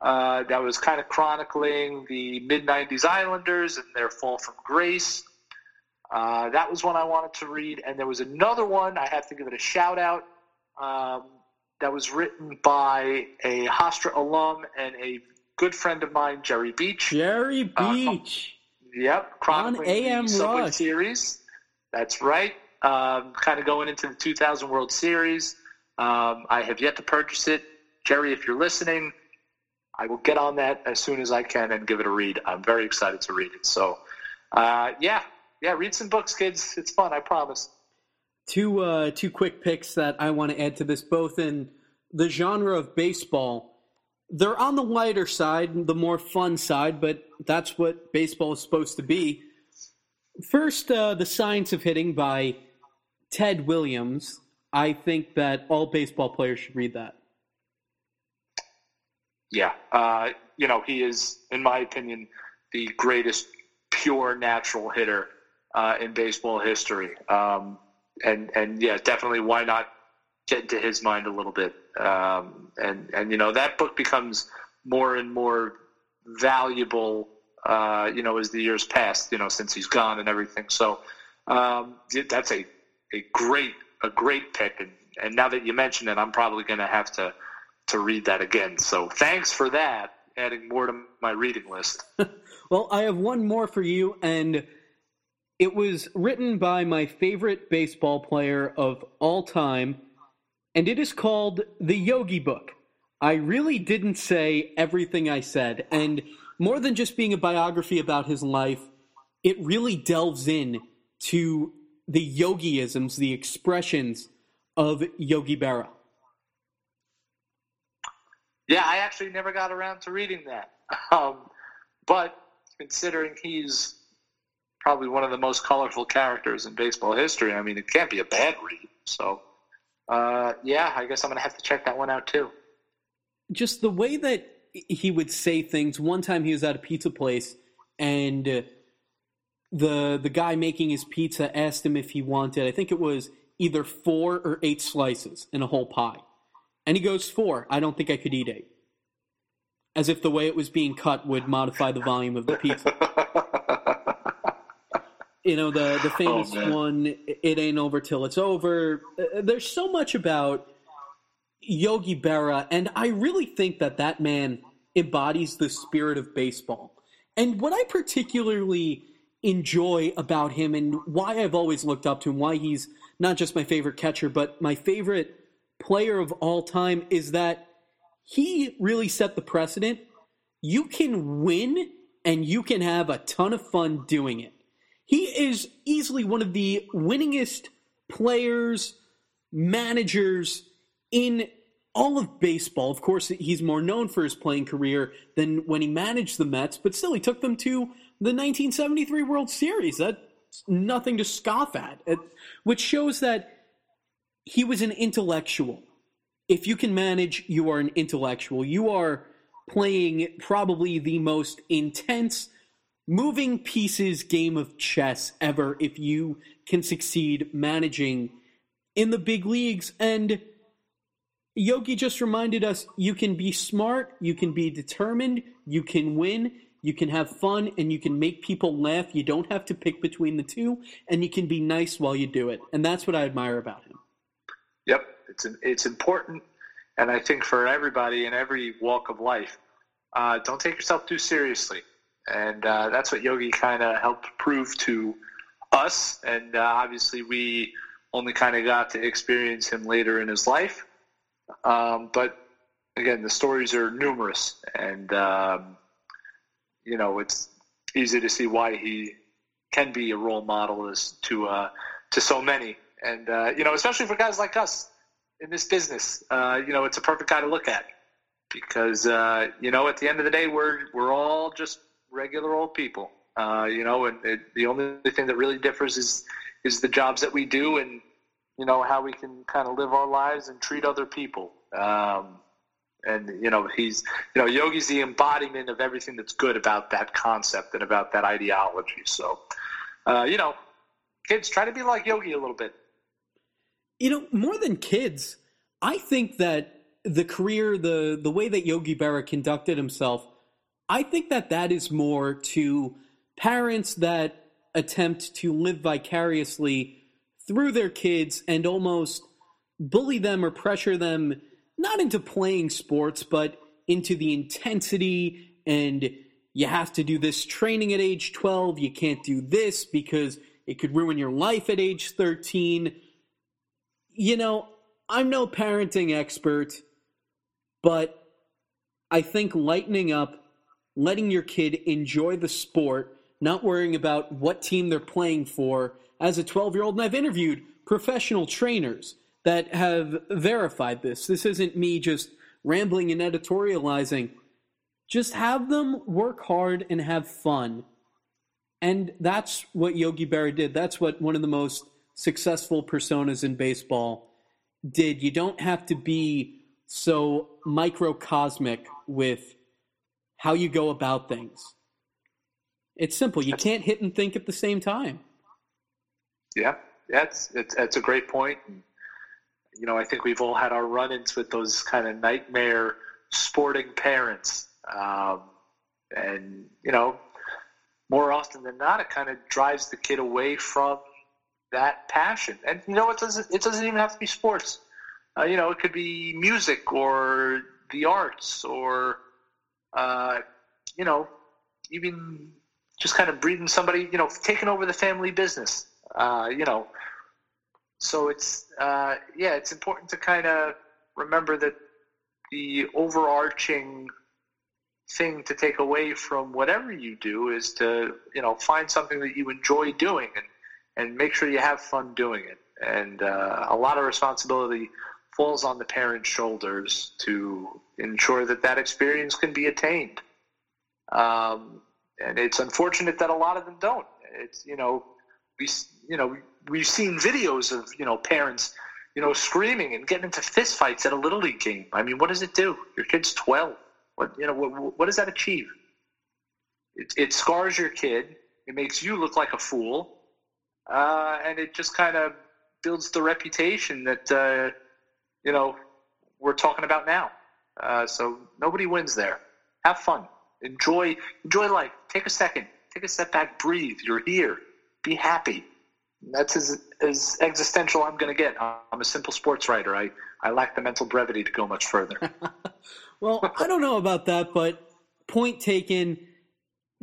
uh, that was kind of chronicling the mid 90s Islanders and their fall from grace. Uh, that was one I wanted to read. And there was another one, I have to give it a shout out, um, that was written by a Hofstra alum and a good friend of mine, Jerry Beach. Jerry Uh, Beach. Yep, chronicling AM the Subway Rush. Series. That's right. Um, kind of going into the 2000 World Series. Um, I have yet to purchase it. Jerry, if you're listening, I will get on that as soon as I can and give it a read. I'm very excited to read it. So, uh, yeah, yeah, read some books, kids. It's fun. I promise. Two uh, two quick picks that I want to add to this, both in the genre of baseball. They're on the lighter side, the more fun side, but that's what baseball is supposed to be. First, uh, The Science of Hitting by Ted Williams. I think that all baseball players should read that. Yeah, uh, you know, he is, in my opinion, the greatest pure natural hitter uh, in baseball history. Um, and and yeah, definitely, why not get into his mind a little bit? Um, and and you know, that book becomes more and more valuable. Uh, you know, as the years pass, you know, since he's gone and everything. So um, that's a a great a great pick. And and now that you mention it, I'm probably going to have to to read that again. So thanks for that, adding more to my reading list. Well, I have one more for you, and it was written by my favorite baseball player of all time, and it is called The Yogi Book. I really didn't say everything I said, and more than just being a biography about his life, it really delves in to the yogiisms, the expressions of Yogi Berra. Yeah, I actually never got around to reading that. Um, but considering he's probably one of the most colorful characters in baseball history, I mean, it can't be a bad read. So, uh, yeah, I guess I'm going to have to check that one out too. just the way that he would say things. One time he was at a pizza place and uh, the the guy making his pizza asked him if he wanted, I think it was either four or eight slices in a whole pie. And he goes, Four. I don't think I could eat eight. As if the way it was being cut would modify the volume of the pizza. You know, the, the famous man. one, It Ain't Over Till It's Over. Uh, There's so much about Yogi Berra, and I really think that that man embodies the spirit of baseball. And what I particularly enjoy about him and why I've always looked up to him, why he's not just my favorite catcher, but my favorite player of all time, is that he really set the precedent. You can win and you can have a ton of fun doing it. He is easily one of the winningest players, managers in all of baseball. Of course, he's more known for his playing career than when he managed the Mets, but still, he took them to the 1973 World Series. That's nothing to scoff at, which shows that he was an intellectual. If you can manage, you are an intellectual. You are playing probably the most intense moving pieces game of chess ever if you can succeed managing in the big leagues. And Yogi just reminded us you can be smart, you can be determined, you can win, you can have fun, and you can make people laugh. You don't have to pick between the two, and you can be nice while you do it. And that's what I admire about him. Yep, it's it's important, and I think for everybody in every walk of life, uh, don't take yourself too seriously, and uh, that's what Yogi kind of helped prove to us. And uh, obviously, we only kind of got to experience him later in his life, um, but again, the stories are numerous, and um, you know it's easy to see why he can be a role model as to uh, to so many. And uh, you know, especially for guys like us in this business, uh, you know, it's a perfect guy to look at. Because uh, you know, at the end of the day, we're we're all just regular old people. Uh, you know, and it, the only thing that really differs is is the jobs that we do and you know how we can kind of live our lives and treat other people. Um, and you know he's you know yogi's the embodiment of everything that's good about that concept and about that ideology so uh, you know kids try to be like yogi a little bit you know, more than kids, I think that the career, the the way that Yogi Berra conducted himself, I think that that is more to parents that attempt to live vicariously through their kids and almost bully them or pressure them not into playing sports but into the intensity and you have to do this training at age 12 you can't do this because it could ruin your life at age 13 you know, I'm no parenting expert, but I think lightening up, letting your kid enjoy the sport, not worrying about what team they're playing for as a 12 year old, and I've interviewed professional trainers that have verified this. This isn't me just rambling and editorializing. Just have them work hard and have fun. And that's what Yogi Berra did. That's what one of the most successful personas in baseball did. You don't have to be so microcosmic with how you go about things. It's simple. You can't hit and think at the same time. Yeah, that's it's, a great point. You know, I think we've all had our run-ins with those kind of nightmare sporting parents, um, and you know, more often than not, it kind of drives the kid away from that passion. And you know, it doesn't it doesn't even have to be sports. Uh, you know, it could be music or the arts or uh, you know, even just kind of breeding somebody, you know, taking over the family business. Uh, you know, so it's uh, yeah, it's important to kind of remember that the overarching thing to take away from whatever you do is to you know find something that you enjoy doing and and make sure you have fun doing it. And uh, a lot of responsibility falls on the parents' shoulders to ensure that that experience can be attained. Um, and it's unfortunate that a lot of them don't. It's you know we you know we've seen videos of you know parents you know screaming and getting into fistfights at a little league game. I mean, what does it do? Your kid's twelve. What you know what, what does that achieve? It, it scars your kid. It makes you look like a fool uh, and it just kind of builds the reputation that uh, you know we're talking about now. Uh, so nobody wins there. Have fun, enjoy enjoy life. Take a second, take a step back, breathe. You're here. Be happy. That's as as existential I'm going to get. I'm a simple sports writer. I I lack the mental brevity to go much further. well, I don't know about that, but point taken.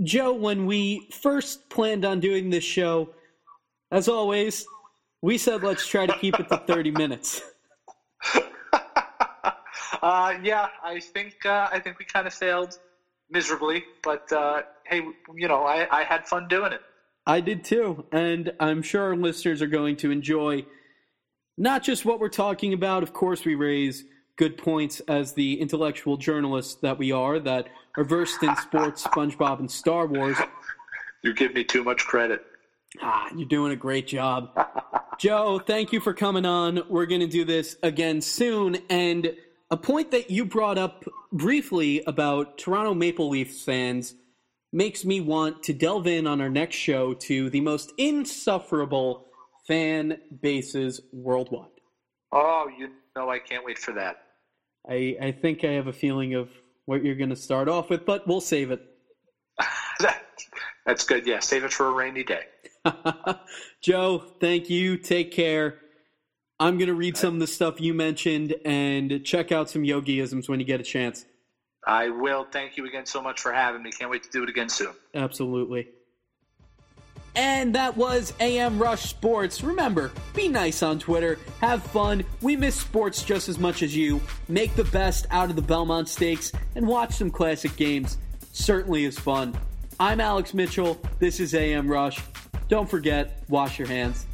Joe, when we first planned on doing this show, as always, we said let's try to keep it to 30 minutes. uh, yeah, I think uh, I think we kind of failed miserably, but uh, hey, you know, I, I had fun doing it. I did too, and I'm sure our listeners are going to enjoy not just what we're talking about. Of course, we raise good points as the intellectual journalists that we are that are versed in sports, SpongeBob, and Star Wars. You give me too much credit. Ah, you're doing a great job. Joe, thank you for coming on. We're going to do this again soon. And a point that you brought up briefly about Toronto Maple Leafs fans makes me want to delve in on our next show to the most insufferable fan bases worldwide. Oh, you know, I can't wait for that. I, I think I have a feeling of what you're going to start off with, but we'll save it. That's good. Yeah, save it for a rainy day. Joe, thank you. Take care. I'm going to read some of the stuff you mentioned and check out some yogiisms when you get a chance. I will. Thank you again so much for having me. Can't wait to do it again soon. Absolutely. And that was amRUSH Sports. Remember, be nice on Twitter, have fun. We miss sports just as much as you. Make the best out of the Belmont Stakes and watch some classic games. Certainly is fun. I'm Alex Mitchell. This is amRUSH. Don't forget, wash your hands.